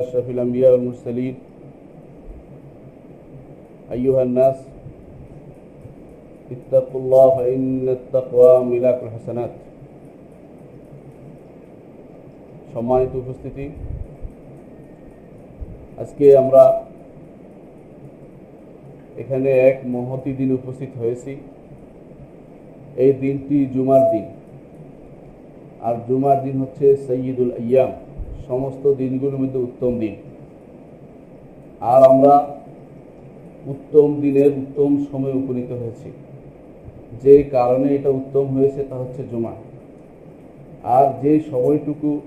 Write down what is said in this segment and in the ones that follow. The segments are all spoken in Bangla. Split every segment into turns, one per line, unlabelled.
أشرف الأنبياء والمرسلين أيها الناس اتقوا الله فإن التقوى ملاك الحسنات সম্মানিত উপস্থিতি আজকে আমরা এখানে এক মহতি দিন উপস্থিত হয়েছি এই দিনটি জুমার দিন আর জুমার দিন হচ্ছে সৈয়দুল আয়াম সমস্ত দিনগুলোর মধ্যে উত্তম দিন। আর আমরা উত্তম দিনের উত্তম সময় উপনীত হয়েছি। যে কারণে এটা উত্তম হয়েছে তা হচ্ছে জুমা আর যে সময়টুকু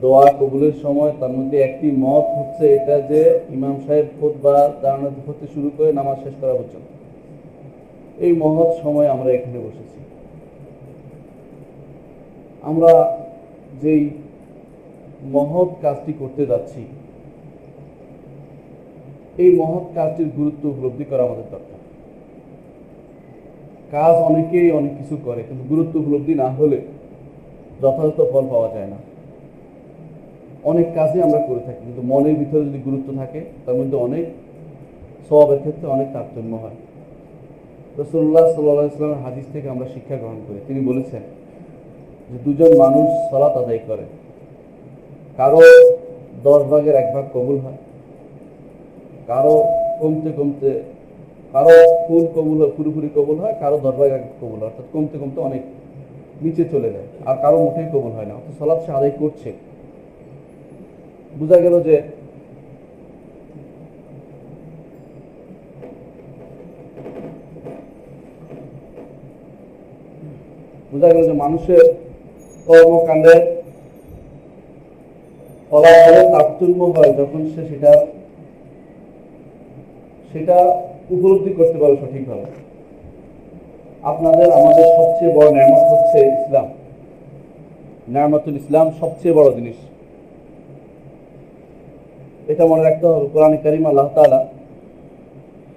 দোয়া কবুলের সময়, তার মধ্যে একটি মত হচ্ছে এটা যে ইমাম সাহেব খোদ বা দাঁড়ানো হতে শুরু করে নামাজ শেষ করা পর্যন্ত। এই মহৎ সময় আমরা এখানে বসেছি। আমরা যেই মহৎ কাজটি করতে যাচ্ছি। এই মহৎ কাজটির গুরুত্ব উপলব্ধি করা আমাদের দরকার। কাজ অনেকেই অনেক কিছু করে, কিন্তু গুরুত্ব উপলব্ধি না হলে যথাযথ ফল পাওয়া যায় না। অনেক কাজই আমরা করে থাকি, কিন্তু মনের ভিতরে যদি গুরুত্ব থাকে, তার মধ্যে অনেক স্বভাবের ক্ষেত্রে অনেক তারতম্য হয়। রসুল্লাহ সাল্লাহ ইসলামের হাদিস থেকে আমরা শিক্ষা গ্রহণ করি। তিনি বলেছেন যে, দুজন মানুষ সলাত আদায় করে। কারও দশ ভাগের এক ভাগ কবুল হয়। কারও কমতে কমতে, কারও ফুল কবুল হয় পুরোপুরি কবুল হয়, কারও দশ ভাগ কবুল হয়। অর্থাৎ কমতে কমতে অনেক নিচে চলে যায়, আর কারও মোটেই কবুল হয় না। অর্থাৎ সলাৎ সে আদায় করছে। বোঝা গেল যে বোঝা গেল যে মানুষের কর্মকাণ্ডের ফলাফলে তারতম্য হয় যখন সে সেটা সেটা উপলব্ধি করতে পারে সঠিকভাবে আপনাদের আমাদের সবচেয়ে বড় ন্যামত হচ্ছে ইসলাম ন্যামতুল ইসলাম সবচেয়ে বড় জিনিস এটা মনে রাখতে হবে কোরআন করিম আল্লাহ তালা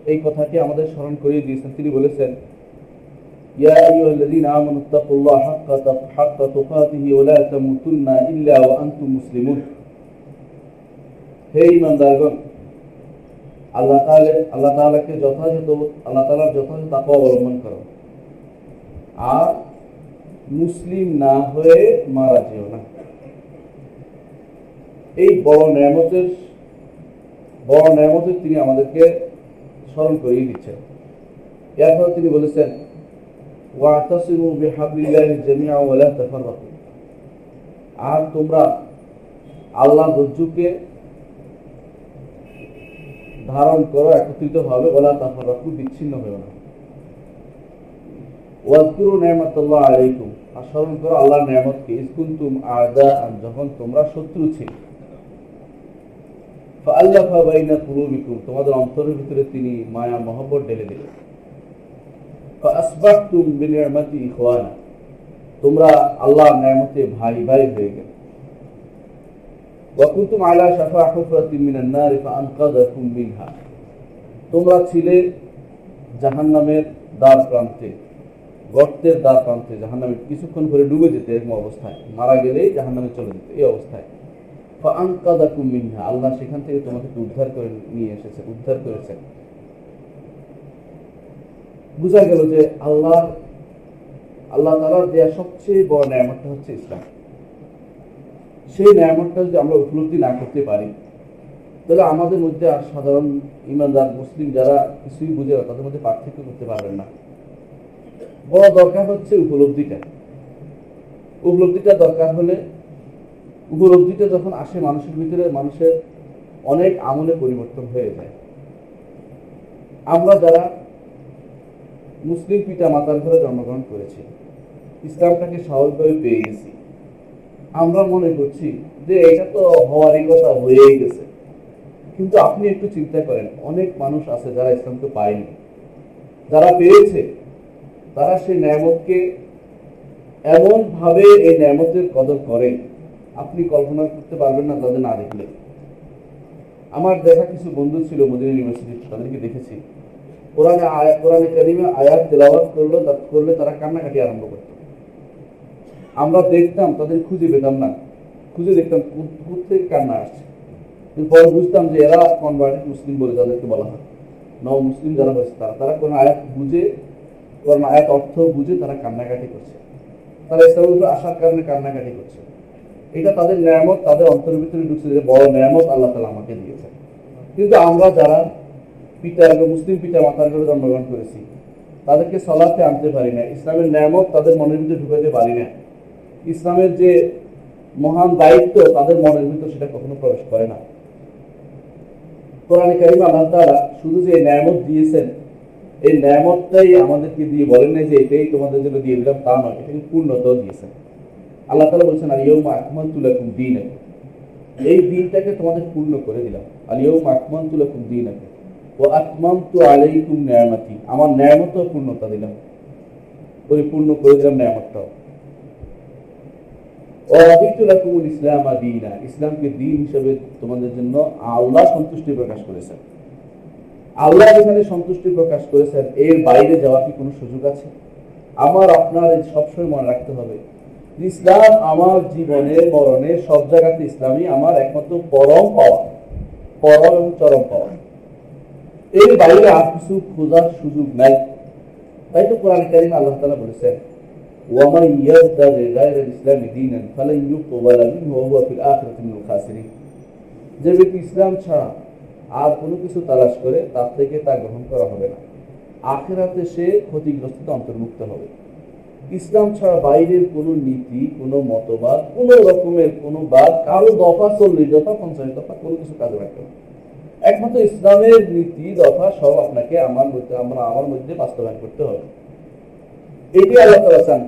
এই কথাটি আমাদের স্মরণ করিয়ে দিয়েছেন তিনি বলেছেন يا أيها الذين آمنوا اتقوا الله حق حق تقاته ولا تموتن إلا وأنتم مسلمون হে ইমানদারগণ, আল্লাহ তাআলা, আল্লাহ তাআলাকে যথাযথ, আল্লাহ তাআলার যথাযথ তাকওয়া অবলম্বন করো। আর মুসলিম না হয়ে মারা যেও না। এই বড় নেয়ামতের বড় নেয়ামতের তিনি আমাদেরকে স্মরণ করিয়ে দিচ্ছেন। এরপর তিনি বলেছেন আর তোমরা আল্লাহ রজ্জুকে ধারণ করো একত্রিত ভাবে ওলা তাফাররাকু বিচ্ছিন্ন হয়েও না। ওয়াজকুরু নিয়ামাতাল্লাহ আলাইকুম, আর স্মরণ করো আল্লাহর ইসকুনতুম আদা যখন তোমরা শত্রু ছিলে। ফাআল্লাফা বাইনা কুলুবিকুম, তোমাদের অন্তরের ভিতরে তিনি মায়া, মহব্বত ঢেলে দিলেন। ফাসবাহতুম বিনিয়ামাতি ইখওয়ানা, তোমরা আল্লাহর নিয়ামতে ভাই ভাই হয়ে গেলে। ওয়াকুনতুম আলা শাফা হুফরাতিন মিনান নার ফাআনকাযাকুম মিনহা তোমরা ছিলে জাহান্নামের দ্বার প্রান্তে, গর্তের দ্বার প্রান্তে, জাহান্নামে কিছুক্ষণ করে ডুবে যেতে এরকম অবস্থায়, মারা গেলেই জাহান্নামে চলে যেত এই অবস্থায়। ফাআনকাযাকুম মিনহা আল্লাহ সেখান থেকে তোমাকে উদ্ধার করে নিয়ে এসেছে, উদ্ধার করেছেন বোঝা গেল যে আল্লাহ আল্লাহ তালার দেওয়া সবচেয়ে বড় ন্যায়ামতটা হচ্ছে ইসলাম। সেই ন্যায়ামতটা যদি আমরা উপলব্ধি না করতে পারি, তাহলে আমাদের মধ্যে আর সাধারণ ইমানদার মুসলিম যারা কিছুই বুঝে তাদের মধ্যে পার্থক্য করতে পারবেন না। বড় দরকার হচ্ছে উপলব্ধিটা। উপলব্ধিটা দরকার হলে উপলব্ধিটা যখন আসে মানুষের ভিতরে, মানুষের অনেক আমলে পরিবর্তন হয়ে যায়। আমরা যারা মুসলিম পিতা মাতার ঘরে জন্মগ্রহণ করেছি, ইসলামটাকে সহজভাবে পেয়ে গেছি। আমরা মনে করছি যে এটা তো হওয়ারই কথা হয়েই গেছে। কিন্তু আপনি একটু চিন্তা করেন, অনেক মানুষ আছে যারা ইসলামকে পায়নি। যারা পেয়েছে, তারা সেই ন্যামতকে এমন ভাবে এই ন্যামতের কদর করেন আপনি কল্পনা করতে পারবেন না তাদের না দেখলে। আমার দেখা কিছু বন্ধু ছিল মদিনা ইউনিভার্সিটি, তাদেরকে দেখেছি। কোরআনে কোরআনে কারিমে আয়াত তেলাওয়াত করল করলে তারা কান্নাকাটি আরম্ভ করত। আমরা দেখতাম, তাদের খুঁজে পেতাম না। খুঁজে দেখতাম থেকে কান্না আসছে। পরে বুঝতাম যে এরা কনভার্টেড মুসলিম বলে তাদেরকে বলা হয়। নব মুসলিম যারা হয়েছে, তারা তারা কোন আয়াত বুঝে, কোন আয়াত অর্থ বুঝে তারা কান্নাকাটি করছে। তারা ইসলামের আসার কারণে কান্নাকাটি করছে। এটা তাদের ন্যায়ামত তাদের অন্তরের ভিতরে ঢুকছে যে বড় ন্যায়ামত আল্লাহ তালা আমাকে দিয়েছে। কিন্তু আমরা যারা পিতা এবং মুসলিম পিতা মাতার ঘরে জন্মগ্রহণ করেছি, তাদেরকে সলাতে আনতে পারি না। ইসলামের ন্যায়ামত তাদের মনের ভিতরে ঢুকাতে পারি না। ইসলামের যে মহান দায়িত্ব তাদের মনের ভিতরে সেটা কখনো প্রবেশ করে না। কোরআন কারিম আল্লাহ শুধু যে ন্যায়ামত দিয়েছেন, এই ন্যায়ামতটাই আমাদেরকে দিয়ে বলেন না যে এটাই তোমাদের জন্য দিয়ে দিলাম, তা নয়, এটাকে পূর্ণতাও দিয়েছেন। আল্লাহ তালা বলছেন আর ইয়ৌমা আকমালতু লাকুম দীনাকুম। এই দিনটাকে তোমাদের পূর্ণ করে দিলাম। আর ইয়ৌমা আকমালতু লাকুম দীনাকুম। ও আতমামতু আলাইকুম নিয়ামতি। আমার নিয়ামতও পূর্ণতা দিলাম। পরিপূর্ণ করে দিলাম নিয়ামতটাও। ইসলাম দীনা ইসলামকে দিন হিসেবে তোমাদের জন্য আল্লাহ সন্তুষ্টি প্রকাশ করেছেন। আল্লাহ সন্তুষ্টি প্রকাশ করেছেন, এর বাইরে যাওয়ার কি কোনো সুযোগ আছে? আমার, আপনার সবসময় মনে রাখতে হবে, ইসলাম আমার জীবনের মরণে সব জায়গাতে ইসলামই আমার একমাত্র পরম পাওয়া, পরম এবং চরম পাওয়া। এর বাইরে আর কিছু খোঁজার সুযোগ নাই। তাই তো কোরআন কারিম আল্লাহ তালা বলেছেন ইয়াবতাগি গায়রা ইসলামি দীনান ফালান ইউকবালা মিনহু ওয়া হুয়া ফিল আখিরাতি মিনাল খাসিরিন যে ব্যক্তি ইসলাম ছাড়া আর কোনো কিছু তালাশ করে, তার থেকে তা গ্রহণ করা হবে না। আখেরাতে সে ক্ষতিগ্রস্ত অন্তর্ভুক্ত হবে। ইসলাম ছাড়া বাইরের কোনো নীতি, কোনো মতবাদ, কোনো রকমের কোনো বাদ কারও দফা চল্লিশ দফা, পঞ্চাশ দফা কোনো কিছু কাজে রাখবে না। একমাত্র ইসলামের নীতি, দফা সব আপনাকে আমার মধ্যে, আমরা আমার মধ্যে বাস্তবায়ন করতে হবে। এটি আল্লাহ তাআলা চান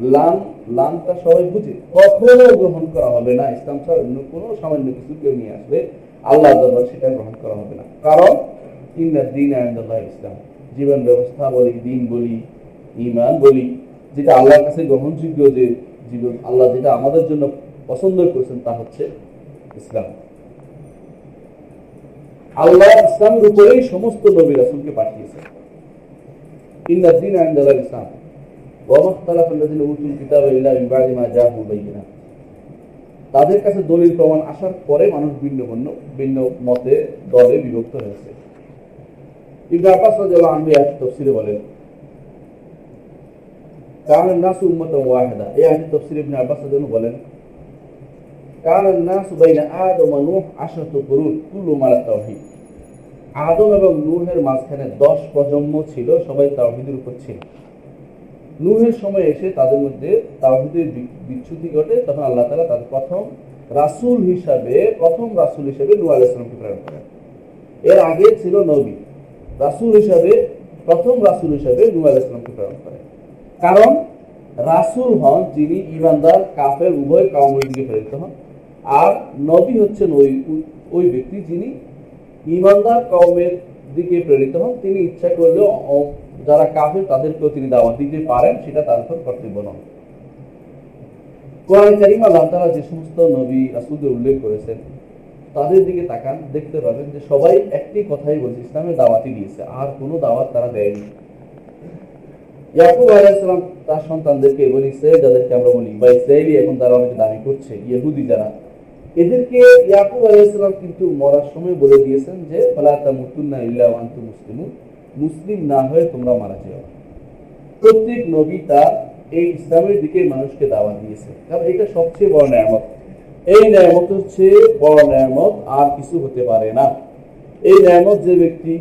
লাম, লামটা সবাই বুঝে। কখনো গ্রহণ করা হবে না, ইসলাম ছাড়া অন্য কোনো সামান্য কিছু কেউ নিয়ে আসবে আল্লাহ সেটা গ্রহণ করা হবে না। কারণ, ইন্না দিন ইসলাম, জীবন ব্যবস্থা বলি, দিন বলি ইমান বলি, যেটা আল্লাহর কাছে গ্রহণযোগ্য যে জীবন, আল্লাহ যেটা আমাদের জন্য পছন্দ করেছেন, তা হচ্ছে ইসলাম। আল্লাহ ইসলামের উপরেই সমস্ত নবী রাসুলকে পাঠিয়েছেন। ইন্না দিন আইন্দাল্লাহ ইসলাম ওয়ামাখতালাফ আল্লাযিনা উতুল কিতাবা ইল্লা মিন বাদি মা জাআহুম বাইয়িনাত তাদের কাছে দলিল প্রমাণ আসার পরে মানুষ ভিন্ন ভিন্ন ভিন্ন মতে দলে বিভক্ত হয়েছে ইবনে আব্বাস রাদিয়াল্লাহু আনহু এই তাফসীরে বলেন কান الناس উম্মাতান ওয়াহিদা এই আয়াত তাফসীর ইবনে আব্বাস রাদিয়াল্লাহু বলেন কান الناس বাইনা আদম ওয়া নূহ আশরাতু কুরুন কুল্লু মালা তাওহীদ আদম এবং নূহের মাঝখানে 10 প্রজন্ম ছিল, সবাই তাওহীদের উপর ছিল। নূহের সময় এসে তাদের মধ্যে তাওহীদের বিচ্যুতি ঘটে, তখন আল্লাহ তাআলা তার প্রথম রাসূল হিসাবে, প্রথম রাসূল হিসাবে নূহ আলাইহিস সালামকে প্রেরণ করেন। এর আগে ছিল নবী। রাসূল হিসাবে, প্রথম রাসুল হিসাবে নূহ আলাইহিস সালামকে প্রেরণ করেন। কারণ রাসূল হন যিনি ইমানদার, কাফের, উভয় কওমের দিকে প্রেরিত হন। আর নবী হচ্ছেন ওই ওই ব্যক্তি যিনি ইমানদার কওমের দিকে প্রেরিত হন। তিনি ইচ্ছা করলেও যারা কাফের তাদেরকেও তিনি দাওয়াত দিতে পারেন, সেটা তার উপর কর্তব্য নয়। কোরআন কারিম আল্লাহ তাআলা যে সমস্ত নবী রাসূলদের উল্লেখ করেছেন, তাদের দিকে তাকান, দেখতে পাবেন যে সবাই একটি কথাই বলছে, ইসলামের দাওয়াতই দিয়েছে, আর কোনো দাওয়াত তারা দেয়নি। ইয়াকুব আলাইহিস সালাম তার সন্তানদেরকে বলি ইসরায়েল যাদেরকে আমরা বলি, বা ইসরায়েলি এখন তারা অনেকে দাবি করছে, ইহুদি যারা এদেরকে ইয়াকুব আলাইহিস সালাম কিন্তু মরার সময় বলে দিয়েছেন যে, ফালা ওয়া আনতুম মুসলিম না হয়ে তোমরা মারা যেও। প্রত্যেক নবী তার এই ইসলামের দিকে মানুষকে দাওয়াত দিয়েছে। কারণ এটা সবচেয়ে বড় নিয়ামত। এই নিয়ামত হচ্ছে বড় নিয়ামত, আর কিছু হতে পারে না। এই নিয়ামত যে ব্যক্তি,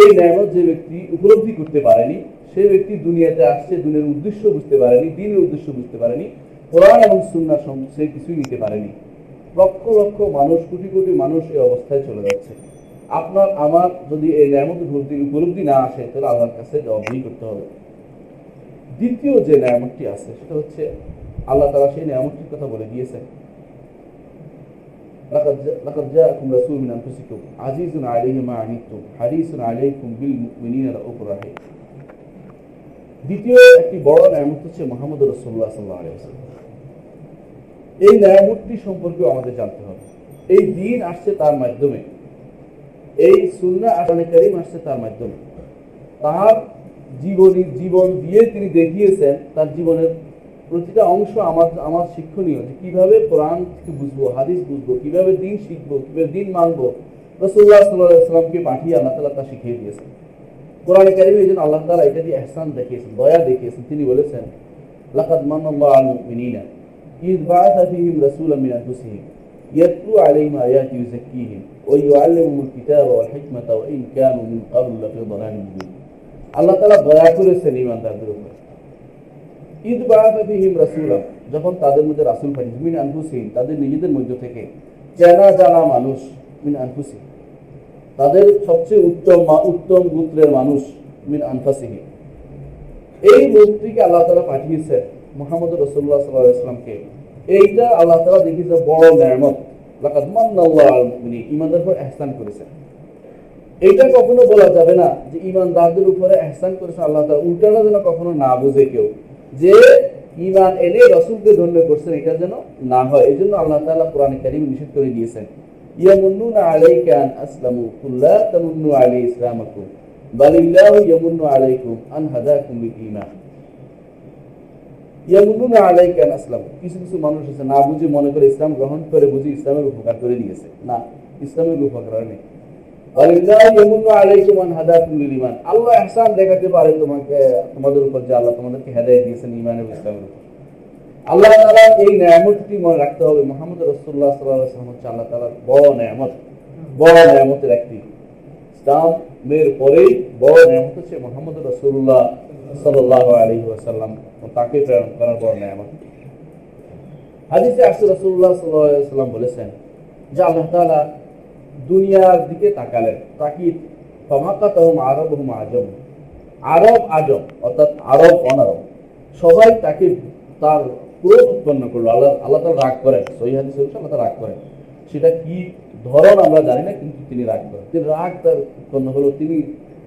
এই নিয়ামত যে ব্যক্তি উপলব্ধি করতে পারেনি, সে ব্যক্তি দুনিয়াতে আসছে, দুনিয়ার উদ্দেশ্য বুঝতে পারেনি, দিনের উদ্দেশ্য বুঝতে পারেনি কোরআন এবং সুন্নাহ সে কিছুই নিতে পারেনি লক্ষ লক্ষ মানুষ কোটি কোটি মানুষ এই অবস্থায় চলে যাচ্ছে আপনার আমার যদি এই নিয়ামত উপলব্ধি উপলব্ধি না আসে তাহলে আল্লাহর কাছে জবাবদিহি করতে হবে দ্বিতীয় যে নিয়ামতটি আছে সেটা হচ্ছে আল্লাহ তাআলা সেই নিয়ামতটির কথা বলে দিয়েছেন لقد جاءكم رسول من انفسكم عزيز عليه ما عنتم حريص عليكم بالمؤمنين رؤوف رحيم দ্বিতীয় একটি বড় নিয়ামত হচ্ছে মোহাম্মদ রসুল্লাহ সাল্লাহ আলাইহি এই ন্যায়মূর্তি সম্পর্কেও আমাদের জানতে হবে। এই দিন আসছে তার মাধ্যমে। এই সুন্না আসানে কারিম আসছে তার মাধ্যমে। তার জীবনী, জীবন দিয়ে তিনি দেখিয়েছেন, তার জীবনের প্রতিটা অংশ আমার আমার শিক্ষণীয় যে কীভাবে কোরআন বুঝব, হাদিস বুঝব, কীভাবে দিন শিখব, কীভাবে দিন মানবো রসুল্লাহ সাল্লামকে পাঠিয়ে আল্লাহ তালা তা শিখিয়ে দিয়েছেন। কোরআন কারিমে এই জন্য আল্লাহ তালা এটা দিয়ে এহসান দেখিয়েছেন, দয়া দেখিয়েছেন। তিনি বলেছেন, লাকাদ মান্নাল্লাহু মুমিনিনা। إذ بعث فيهم رسولا من أنفسهم يتلو عليهم آيات يزكيهم ويعلمهم الكتاب والحكمة وإن كانوا من قبل لفي ضلال مبين আল্লাহ তালা দয়া করেছেন ইমানদারদের উপর ঈদ বাহিম রাসুলা যখন তাদের মধ্যে রাসুল পাঠিয়েছে মিন আনফুসিন তাদের নিজেদের মধ্য থেকে চেনা জানা মানুষ মিন আনফুসি তাদের সবচেয়ে উত্তম মা- উত্তম গোত্রের মানুষ মিন আনফাসিহি এই লোকটিকে আল্লাহ তালা পাঠিয়েছে মোহাম্মদ রসুল্লাহ সাল্লাহ ইসলামকে এইটা আল্লাহ তালা দেখিয়েছে বড় নেয়ামত। ইমানদার উপর এহসান করেছে। এইটা কখনো বলা যাবে না যে ইমানদারদের উপরে এহসান করেছে আল্লাহ তাআলা। উল্টাটা যেন কখনো না বুঝে কেউ। যে ইমান এনে রসুলকে ধন্য করছেন এটা যেন না হয়। এই জন্য আল্লাহ তাআলা কোরআনে কারিম নিষেধ করে দিয়েছেন। ইয়ামুন্নুনা আলাইকা আন আসলামু কুল্লা তামুন্নু আলাই ইসলামাকুম, বালিল্লাহু ইয়ামুন্নু আলাইকুম আন লিল আসলামু। কিছু কিছু মানুষ আছে, না বুঝে মনে করে ইসলাম গ্রহণ করে ইসলামের উপকার করে নিয়েছে। না, ইসলামের উপকার নেই। আল্লাহ এই মুহাম্মদ আল্লাহ পরেই বড় হচ্ছে মুহাম্মদ রাসূলুল্লাহ আরব আজম অর্থাৎ আরব অনারব, সবাই তাকে তার ক্রোধ উৎপন্ন করল। আল্লাহ আল্লাহ তার রাগ হচ্ছে আল্লাহ রাগ করেন। সেটা কি ধরন আমরা জানি না, কিন্তু তিনি রাগ করেন। তিনি রাগ তার উৎপন্ন হলো, তিনি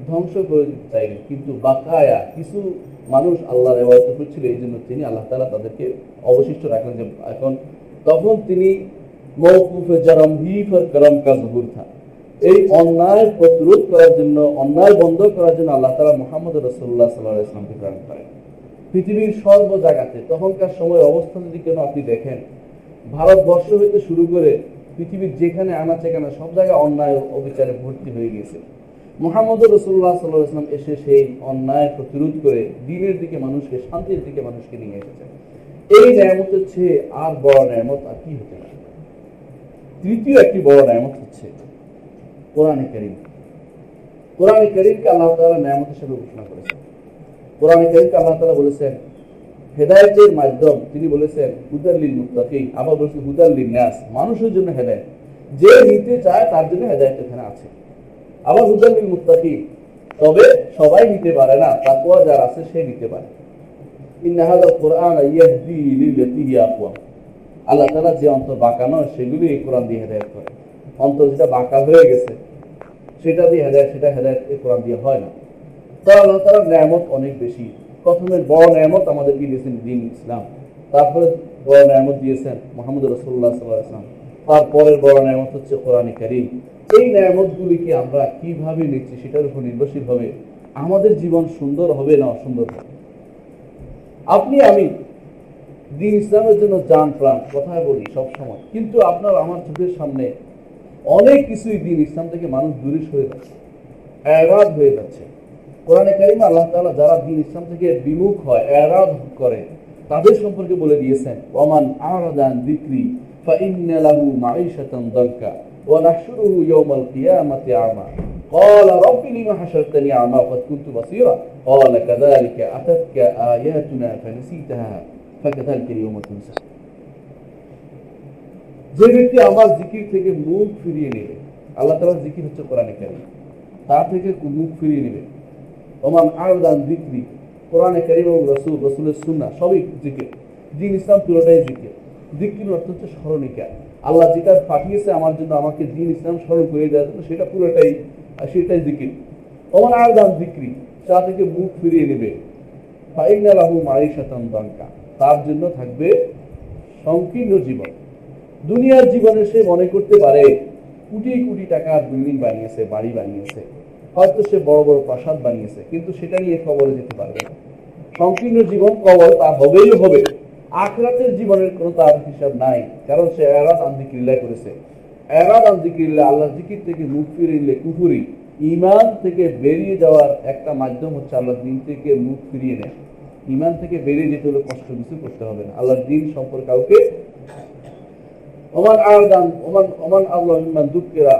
ধ্বংস করে দিতে কিন্তু বাকায়া কিছু মানুষ আল্লাহর এবাদত করছিল, এই জন্য তিনি আল্লাহ তাআলা তাদেরকে অবশিষ্ট রাখলেন যে এখন তখন তিনি মৌকুফে জারাম হি ফর করম কা জহুর এই অন্যায় প্রতিরোধ করার জন্য, অন্যায় বন্ধ করার জন্য আল্লাহ তাআলা মুহাম্মদ রাসূলুল্লাহ সাল্লাল্লাহু আলাইহি ওয়াসাল্লামকে প্রেরণ করেন। পৃথিবীর সর্ব জায়গাতে তখনকার সময়ের অবস্থা যদি কেন আপনি দেখেন, ভারতবর্ষ হইতে শুরু করে পৃথিবীর যেখানে আনা সেখানে সব জায়গায় অন্যায় অবিচারে ভর্তি হয়ে গেছে মোহাম্মদ রসুল্লাহ সাল্লাহ ইসলাম এসে সেই অন্যায় প্রতিরোধ করে দিনের দিকে মানুষকে, শান্তির দিকে মানুষকে নিয়ে এসেছেন এই ন্যায়ামতের চেয়ে আর বড় ন্যায়ামত আর কি হতে পারে? তৃতীয় একটি বড় ন্যায়ামত হচ্ছে কোরআনে করিম। কোরআনে করিমকে আল্লাহ তাআলা ন্যায়ামত হিসেবে ঘোষণা করেছেন। কোরআনে করিমকে আল্লাহ তাআলা বলেছেন, হেদায়েতের মাধ্যম তিনি বলেছেন হুদাল্লিল মুত্তাকিন, আবার বলেছেন হুদাল্লিল ন্যাস মানুষের জন্য হেদায়েত। যে নিতে চায় তার জন্য হেদায়েত এখানে আছে। আবার হুদাল্লিল মুত্তাকিন তবে সবাই নিতে পারে না, তাকওয়া যার আছে সে নিতে পারে। কুরআন ইয়াহদি আল্লাহ তাআলা যে অন্তর বাঁকা নয়, সেগুলি এই কোরআন দিয়ে হেদায়েত করে। অন্তর যেটা বাঁকা হয়ে গেছে, সেটা দিয়ে হেদায়েত, সেটা হেদায়েত এই কোরআন দিয়ে হয় না। তো আল্লাহ নিয়ামত অনেক বেশি। প্রথমে বড় দিয়েছেন দিন ইসলাম। তারপরে বড় নিয়ামত দিয়েছেন মোহাম্মদ তারপরের বড় নিয়ামত হচ্ছে কোরআন কারীম। এই নিয়ামতগুলিকে আমরা কীভাবে নিচ্ছি সেটার উপর নির্ভরশীল হবে আমাদের জীবন সুন্দর হবে না অসুন্দর হবে? আপনি, আমি দিন ইসলামের জন্য যান প্রাণ, কথায় বলি সবসময়। কিন্তু আপনার, আমার চোখের সামনে অনেক কিছুই দিন ইসলাম থেকে মানুষ দূরে সরে যাচ্ছে অ্যারাদ হয়ে যাচ্ছে। কোরআনে কারিমা আল্লাহ তালা যারা দিন ইসলাম থেকে বিমুখ হয় অ্যারাদ করে, তাদের সম্পর্কে বলে দিয়েছেন ওমান আরাদান বিক্রি ফাইন্নালাহু মাইশাতান দরকার ونحشره يوم القيامة أعمى قال رب لم حشرتني أعمى وقد كنت بصيرا قال كذلك أتتك آياتنا فنسيتها فكذلك اليوم تنسى যে ব্যক্তি আমার জিকির থেকে মুখ ফিরিয়ে নেবে আল্লাহ তাআলার জিকির হচ্ছে কোরআনে কারীম তা থেকে মুখ ফিরিয়ে নেবে ওমান আরদান জিকরি কোরআনে কারীম এবং রসুল রসুলের সুন্নাহ সবই জিকির দিন ইসলাম পুরোটাই জিকির জিকির অর্থ হচ্ছে স্মরণিকা আল্লাহ যেটা পাঠিয়েছে, আমার জন্য আমাকে দিন ইসলাম স্মরণ করে দেওয়ার জন্য, সেটা পুরোটাই সেটাই জিকির। আর আরদান জিকরি তা থেকে মুখ ফিরিয়ে নেবে। দঙ্কা তার জন্য থাকবে সংকীর্ণ জীবন। দুনিয়ার জীবনে সে মনে করতে পারে, কোটি কোটি টাকার বিল্ডিং বানিয়েছে, বাড়ি বানিয়েছে। হয়তো সে বড় বড় প্রাসাদ বানিয়েছে, কিন্তু সেটা নিয়ে খবরে যেতে পারবে না। সংকীর্ণ জীবন কবর তা হবেই হবে। আখরাতের জীবনের কোনো তার হিসাব নাই, কারণ সে এরাদ আন্দিকিল্লা করেছে। এরাদ আন্দিকিল্লা আল্লাহ জিকির থেকে মুখ ফিরিলে কুফুরি। ইমান থেকে বেরিয়ে যাওয়ার একটা মাধ্যম হচ্ছে আল্লাহ দিন থেকে মুখ ফিরিয়ে নেয়। ইমান থেকে বেরিয়ে যেতে হলে কষ্ট কিছু করতে হবে না। আল্লাহর দিন সম্পর্কে কাউকে ওমান আরদান, ওমান ওমান আল্লাহ মিম্মান দুঃখেরা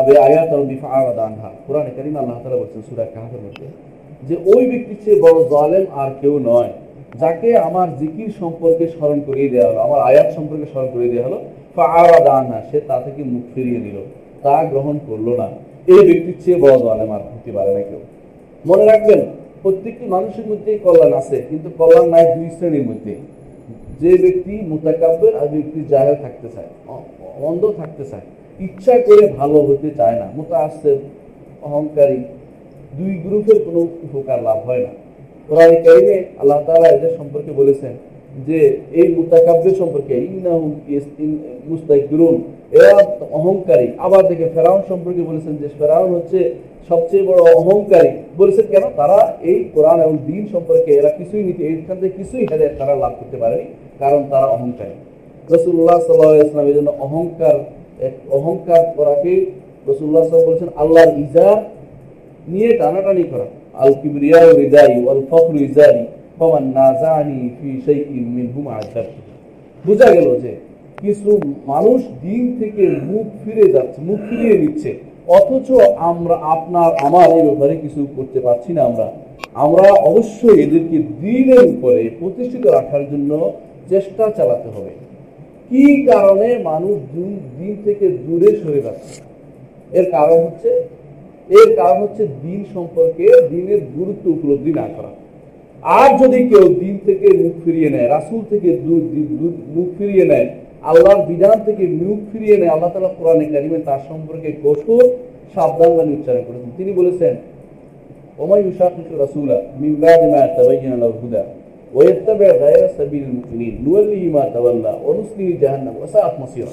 আবে আয়াত আল বিফা আরাদা আনহা। কোরআনে কারিম আল্লাহ তাআলা বলছেন, সূরা কাহফের মধ্যে, যে ওই ব্যক্তির চেয়ে বড় জালেম আর কেউ নয়। যাকে আমার জিকির সম্পর্কে স্মরণ করিয়ে দেওয়া হলো, আমার আয়াত সম্পর্কে স্মরণ করিয়ে দেওয়া হলো ফা আরাদা আনহা সে তা থেকে মুখ ফিরিয়ে নিল, তা গ্রহণ করল না। এই ব্যক্তির চেয়ে বড় জালেম আর হতে পারে না কেউ। মনে রাখবেন, প্রত্যেকটি মানুষের মধ্যেই কল্যাণ আছে, কিন্তু কল্যাণ নাই দুই শ্রেণির মধ্যে। যে ব্যক্তি মোতাকাব্যের আর ব্যক্তি জাহের থাকতে চায় অন্ধ থাকতে চায়, ইচ্ছা করে ভালো হতে চায় না মোতা আসছে অহংকারী, দুই গ্রুপের কোনো উপকার লাভ হয় না। আল্লাহ তাআলা এদের সম্পর্কে বলেছেন যে এই সম্পর্কে এরা অহংকারী। আবার দেখে ফেরাউন সম্পর্কে বলেছেন যে ফেরাউন হচ্ছে সবচেয়ে বড় অহংকারী। বলেছেন কেন? তারা এই কোরআন এবং দিন সম্পর্কে এরা কিছুই নিতে এইখান থেকে কিছুই তারা লাভ করতে পারেনি, কারণ তারা অহংকারী। রসুল্লাহ সাল্লাহ ইসলাম এই জন্য অহংকার অহংকার করাকে রসুল্লাহ বলেছেন আল্লাহর ইজার নিয়ে টানাটানি করা। ফামান নাজানি ফি শাইইন মিনহুম আযাবতু বোঝা গেল যে কিছু মানুষ দিন থেকে মুখ ফিরে যাচ্ছে, মুখ ফিরিয়ে নিচ্ছে। অথচ আমরা আপনার, আমার এই ব্যাপারে কিছু করতে পারছি না আমরা। আমরা অবশ্যই এদেরকে দিনের উপরে প্রতিষ্ঠিত রাখার জন্য চেষ্টা চালাতে হবে। কি কারণে মানুষ দিন থেকে দূরে সরে যাচ্ছে? এর কারণ হচ্ছে এর কারণ হচ্ছে দিন সম্পর্কে দিনের গুরুত্ব উপলব্ধি না করা। আর যদি কেউ দিন থেকে মুখ ফিরিয়ে নেয়, রাসূল থেকে মুখ ফিরিয়ে নেয়, আল্লাহর বিধান থেকে মুখ ফিরিয়ে নেয়, আল্লাহ তালা কোরআনে কারিমে তার সম্পর্কে কঠোর সাবধান বাণী উচ্চারণ করেছেন। তিনি বলেছেন, ওমাই ইউশাকিকু রাসূলা মিন বাদি মা তাবাyyana লাহু হুদা মাসীরা।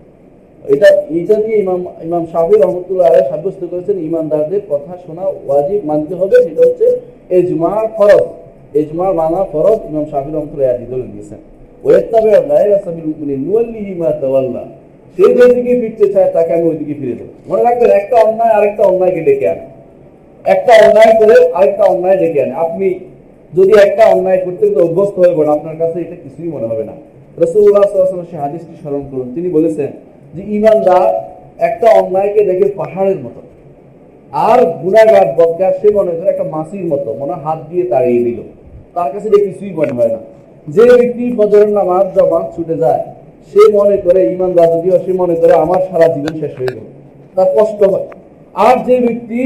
এটা এইটা দিয়ে ইমাম ইমাম শাহি রহমতুল্লাহ আলাইহি সাব্যস্ত করেছেন ঈমানদারদের কথা শোনা ওয়াজিব মানতে হবে, সেটা হচ্ছে ফরজ মানা ফরজ, ইমাম শাহি রহমতুল্লাহ দিয়েছেন তাকে আমি ওইদিকে ফিরে মনে একটা অন্যায় আরেকটা ডেকে আনে। একটা অন্যায় করে আরেকটা অন্যায় ডেকে আনে। আপনি যদি একটা অন্যায় করতে করতে অভ্যস্ত হয়ে পড়েন, আপনার কাছে এটা কিছুই মনে হবে না। রসুল্লাহ সে হাদিসটি স্মরণ করুন। তিনি বলেছেন যে ইমানদার একটা অন্যায়কে দেখে পাহাড়ের মতো। আর গুণাগার বদগার সে মনে করে একটা মাসির মতো, মনে হাত দিয়ে তাড়িয়ে দিল। তার কাছে কিছুই মনে হয় না। যে ব্যক্তি ফজরের নামাজ জমা ছুটে যায়, সে মনে করে ইমানদার যদিও সে মনে করে আমার সারা জীবন শেষ হয়ে গেল। তার কষ্ট হয়। আর যে ব্যক্তি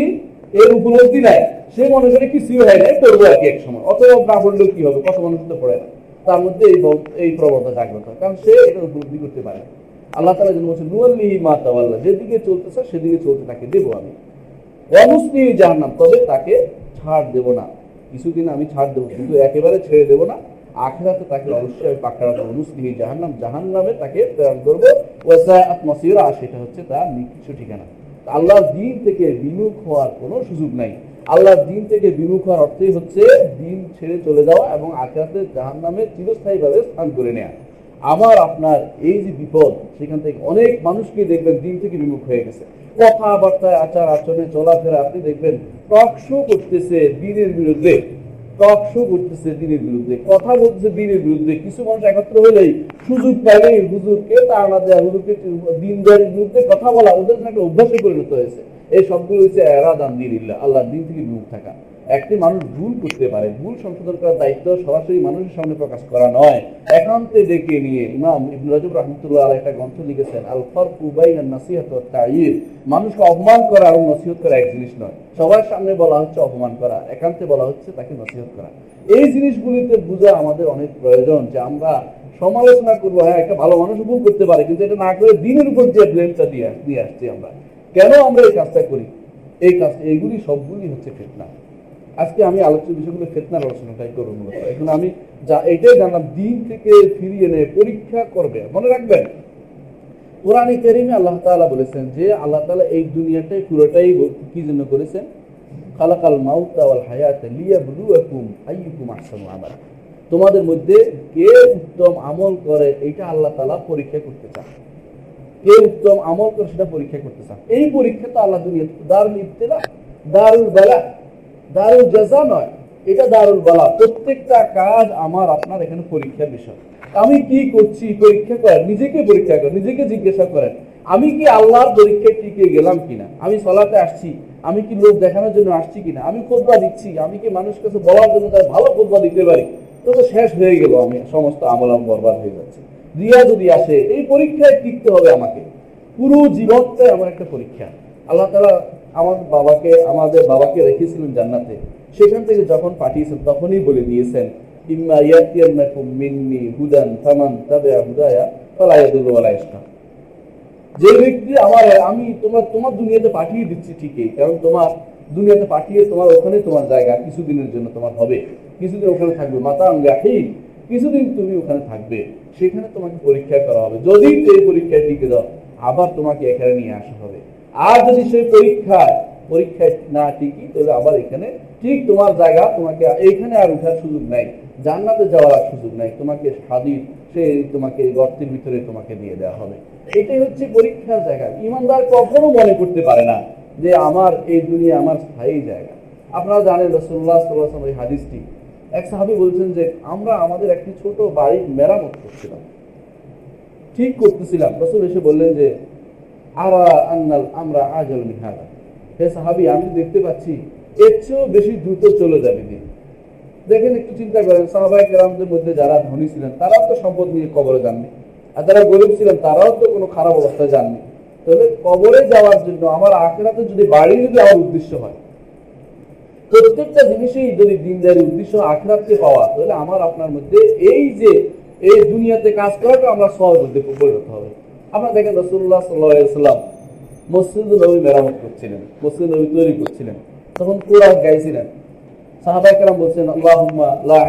এর উপলব্ধি নাই, সে মনে করে কিছুই হয় না করব আর কি এক সময়। অথবা না পড়লেও কি হবে? কত মানুষ তো পড়ে না। তার মধ্যে এই এই প্রবণতা জাগ্রত কারণ সে এটা উপলব্ধি করতে পারে না। আল্লাহ তালা যেন বলছে নুয়াল্লিহি মা তাওয়াল্লা যেদিকে চলতেছে, সেদিকে চলতে তাকে দেবো আমি। অমুসলি জাহান্নাম, তবে তাকে ছাড় দেব না। কিছুদিন আমি ছাড় দেবো, কিন্তু একেবারে ছেড়ে দেব না। আখেরাতে তাকে অবশ্যই আমি পাকড়া দেবো মুসলিহি জাহান্নাম, জাহান্নামে তাকে প্রেরণ করব। ওয়াসাআত মাসিরা সেটা হচ্ছে তার নিকৃষ্ট ঠিকানা। আল্লাহর দিন থেকে বিমুখ হওয়ার কোনো সুযোগ নাই। আল্লাহর দিন থেকে বিমুখ হওয়ার অর্থই হচ্ছে দিন ছেড়ে চলে যাওয়া এবং আখেরাতে জাহান্নামে চিরস্থায়ীভাবে স্থান করে নেওয়া আমার আপনার এই যে বিপদ, সেখান থেকে অনেক মানুষকে দেখবেন দিন থেকে বিমুখ হয়ে গেছে। কথাবার্তায় আচার আচরণে চলাফেরা, আপনি দেখবেন টক শো করতেছে দিনের বিরুদ্ধে, টক শো করতেছে দিনের বিরুদ্ধে, কথা বলতেছে দিনের বিরুদ্ধে। কিছু মানুষ একত্র হলেই সুযোগ পাইলেই হুজুরকে তাড়না দেওয়া হুজুরকে দিনদারির বিরুদ্ধে কথা বলা, ওদের একটা অভ্যাসে পরিণত হয়েছে। এই সবগুলো হচ্ছে এরাদান দিনিল্লাহ, আল্লাহ দিন থেকে বিমুখ থাকা। একটি মানুষ ভুল করতে পারে, ভুল সংশোধন করার দায়িত্ব সরাসরি মানুষের সামনে প্রকাশ করা নয়। একান্তে ডেকে নিয়ে ইমাম ইবনে রাজব রহমতুল্লাহ একটা গ্রন্থ লিখেছেন আল ফারকু বাইনান নাসিহাত তা'য়ির মানুষকে অপমান করা আর নসিহত করা এক জিনিস নয়। সবার সামনে বলা হচ্ছে অপমান করা, একান্তে বলা হচ্ছে তাকে নসিহত করা। এই জিনিসগুলিতে বোঝা আমাদের অনেক প্রয়োজন যে আমরা সমালোচনা করব হ্যাঁ একটা ভালো মানুষ ভুল করতে পারে, কিন্তু এটা না করে দিনের উপর যে ব্লেমটা দিয়ে দিয়ে আসছি আমরা। কেন আমরা এই কাজটা করি? এই কাজ এইগুলি সবগুলি হচ্ছে ফেতনা। আজকে আমি আলোচ্য বিষয়গুলো ফেতনার আলোচনাটাই করব মূলত। এখন আমি যা এটাই জানলাম, দিন থেকে ফিরিয়ে এনে পরীক্ষা করবে, মনে রাখবেন। কোরআনে কেরিমে আল্লাহ তাআলা বলেছেন যে আল্লাহ তাআলা এই দুনিয়াটাই পুরোটাই কি জন্য করেছেন? খালাকাল মাউতা ওয়াল হায়াতা লিয়াবলুয়াকুম আইয়ুকুম আহসানু আমালা। তোমাদের মধ্যে কে উত্তম আমল করে এটা আল্লাহ তাআলা পরীক্ষা করতে চান। কে উত্তম আমল করে সেটা পরীক্ষা করতে চান। এই পরীক্ষা তো আল্লাহ দুনিয়া দারুল ইবতিলা, দারুল বালা। দারুল জাজা নয়, এটা দারুল বালা। প্রত্যেকটা কাজ আমার, আপনার এখানে পরীক্ষার বিষয়। আমি কি করছি, পরীক্ষা করেন, নিজেকে পরীক্ষা করেন, নিজেকে জিজ্ঞাসা করেন, আমি কি আল্লাহর পরীক্ষায় টিকে গেলাম কিনা? আমি সলাতে আসছি, আমি কি লোক দেখানোর জন্য আসছি কিনা? আমি খোদবা দিচ্ছি, আমি কি মানুষ কাছে বলার জন্য তার ভালো খোদবা দিতে পারি? তো তো শেষ হয়ে গেল, আমি সমস্ত আমল আম বরবাদ হয়ে যাচ্ছে। রিয়া যদি আসে, এই পরীক্ষায় টিকতে হবে আমাকে। পুরো জীবনটাই আমার একটা পরীক্ষা। আল্লাহ তালা আমার বাবাকে, আমাদের বাবাকে রেখেছিলেন জান্নাতে। সেখান থেকে যখন পাঠিয়েছেন, তখনই বলে দিয়েছেন, ইম্মা মিন্নি হুদান তাবিআ হুদায়া ফালা ইয়াদুল্লু ওয়ালা ইয়াশকা যে ব্যক্তি আমার, আমি তোমার তোমার দুনিয়াতে পাঠিয়ে দিচ্ছি ঠিকই, কারণ তোমার দুনিয়াতে পাঠিয়ে তোমার ওখানে তোমার জায়গা কিছুদিনের জন্য তোমার হবে। কিছুদিন ওখানে থাকবে মাতা আঙ্গাহীন কিছুদিন তুমি ওখানে থাকবে, সেখানে তোমাকে পরীক্ষা করা হবে। যদি সেই পরীক্ষায় টিকে দাও আবার তোমাকে এখানে নিয়ে আসা হবে। আর যদি সেই পরীক্ষায় পরীক্ষায় না টিকি, তাহলে আবার এখানে, ঠিক তোমার জায়গা, তোমাকে এইখানে আর উঠার সুযোগ নাই। জান্নাতে যাওয়ার আর সুযোগ নাই। তোমাকে স্বাধীন সে তোমাকে গর্তের ভিতরে তোমাকে দিয়ে দেওয়া হবে। এটাই হচ্ছে পরীক্ষার জায়গা। ইমানদার কখনো মনে করতে পারে না যে আমার এই দুনিয়া আমার স্থায়ী জায়গা। আপনারা জানেন রসুল্লাহ সাল্লাহ এই হাদিসটি। এক সাহাবি বলছেন যে, আমরা আমাদের একটি ছোট বাড়ির মেরামত করছিলাম। ঠিক করতেছিলাম। রসুল এসে বললেন যে আমি দেখতে পাচ্ছি এর চেয়েও বেশি দ্রুত চলে যাবে দিন। দেখেন, একটু চিন্তা মধ্যে যারা ধনী ছিলেন, তারাও তো সম্পদ নিয়ে কবরে আর যারা গরিব ছিলেন, তারাও তো কোনো খারাপ তাহলে কবরে যাওয়ার জন্য আমার আখেরাতে যদি বাড়ি যদি আমার উদ্দেশ্য হয়, প্রত্যেকটা জিনিসেই যদি দিনদারি উদ্দেশ্য আখেরাতকে পাওয়া, তাহলে আমার আপনার মধ্যে এই যে এই দুনিয়াতে কাজ করাটা আমরা সহজ মধ্যে পরিণত হবে। আপনারা দেখেন রসুল্লাহ সাল্লাম মসজিদ নবী মেরামত করছিলেন মসজিদ নবী তৈরি করছিলেন, তখন কোরআন গাইছিলেন। সাহাবাই কালাম বলছেন, আল্লাহুম্মা লা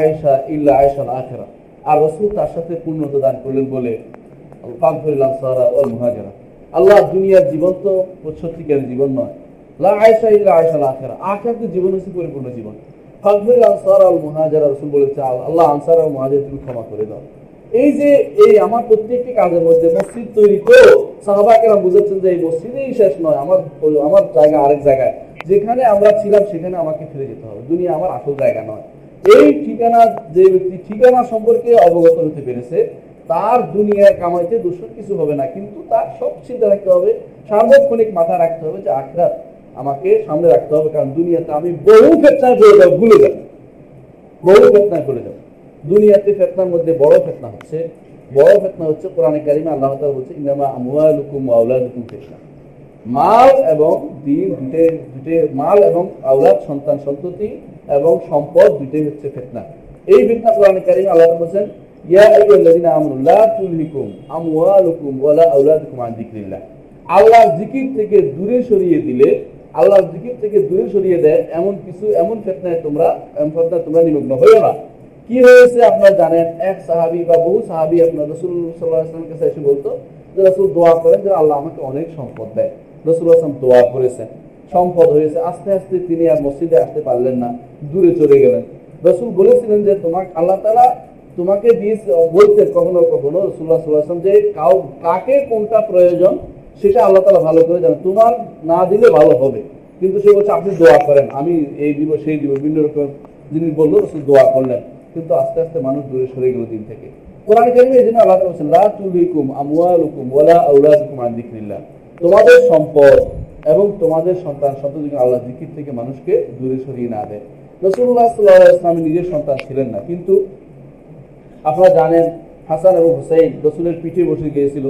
আখিরা। আর রসুল তার সাথে পূর্ণতা দান করলেন বলে আল্লাহ দুনিয়ার জীবন তো সত্যিকার জীবন নয়। পরিপূর্ণ জীবন। আল আল্লাহ আনসার আর মুহাজির তুমি ক্ষমা করে দাও। এই যে, এই আমার প্রত্যেকটি কাজের মধ্যে মসজিদ তৈরি করে সাহাবাকেরা বুঝাচ্ছেন যে এই মসজিদেই শেষ নয়, আমার আমার জায়গা আরেক জায়গায়। যেখানে আমরা ছিলাম, সেখানে আমাকে ফিরে যেতে হবে। দুনিয়া আমার আসল জায়গা নয়। এই ঠিকানা যে ব্যক্তি, ঠিকানা সম্পর্কে অবগত হতে পেরেছে, তার দুনিয়ার কামাইতে দূষণ কিছু হবে না, কিন্তু তার সব চিন্তা রাখতে হবে, সার্বক্ষণিক মাথা রাখতে হবে যে আখরাত আমাকে সামনে রাখতে হবে, কারণ দুনিয়াতে আমি বহু যাব ভুলে যাব। বহু ফেতনায় পড়ে যাব। দুনিয়াতে ফেতনার মধ্যে বড় ফেতনা হচ্ছে, বড় ফেতনা হচ্ছে কোরআনে কারিমে আল্লাহ বলছে ইনামা আওলাদুকুম ফিতনা। মাল এবং দিন দুটে দুটে মাল এবং আওলাদ, সন্তান সন্ততি এবং সম্পদ দুটোই হচ্ছে ফেতনা। এই ফিতনা কোরআনে কারিমে আল্লাহ বলেন ইয়া ওয়ালা আওলাদুকুম আন আল্লাহর জিকির থেকে দূরে সরিয়ে দিলে আল্লাহর জিকির থেকে দূরে সরিয়ে দেয়, এমন কিছু, এমন ফেতনায় তোমরা, এমন ফেতনায় তোমরা নিমগ্ন হইও না। কি হয়েছে আপনারা জানেন? এক সাহাবি বা বহু সাহাবি আপনার রসুল সাল্লাহামের কাছে এসে বলতো যে রসুল দোয়া করেন যে আল্লাহ আমাকে অনেক সম্পদ দেয়। রসুল আসলাম দোয়া করেছেন। সম্পদ হয়েছে। আস্তে আস্তে তিনি আর মসজিদে আসতে পারলেন না, দূরে চলে গেলেন। রসুল বলেছিলেন যে তোমাকে আল্লাহ তালা তোমাকে দিয়ে বলতেন কখনো কখনো রসুল্লাহ সাল্লাহাম যে কাউ, কাকে কোনটা প্রয়োজন সেটা আল্লাহ তালা ভালো করে জানেন। তোমার না দিলে ভালো হবে। কিন্তু সে বলছে, আপনি দোয়া করেন। আমি এই দিব, সেই দিব বিভিন্ন রকম। জিনিস বলল, রসুল দোয়া করলেন। কিন্তু আস্তে আস্তে মানুষ দূরে সরে গেল দিন থেকে। কোরআন কারিমে এই জন্য আল্লাহ বলেছেন, লা তুলিকুম আমওয়ালুকুম ওয়ালা আওলাদুকুম আন যিকরিল্লাহ। তোমাদের সম্পদ এবং তোমাদের সন্তান সন্ততি আল্লাহ জিকির থেকে মানুষকে দূরে সরিয়ে না দেয়। রাসূলুল্লাহ সাল্লাল্লাহু আলাইহি ওয়াসাল্লাম নিজের সন্তান ছিলেন না, কিন্তু আপনারা জানেন হাসান এবং হুসাইন রসুলের পিঠে বসে গিয়েছিল।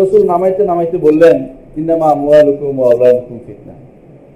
রসুল নামাইতে নামাইতে বললেন ইন্দামা ওয়া আওলাদুকুম ফিতনা।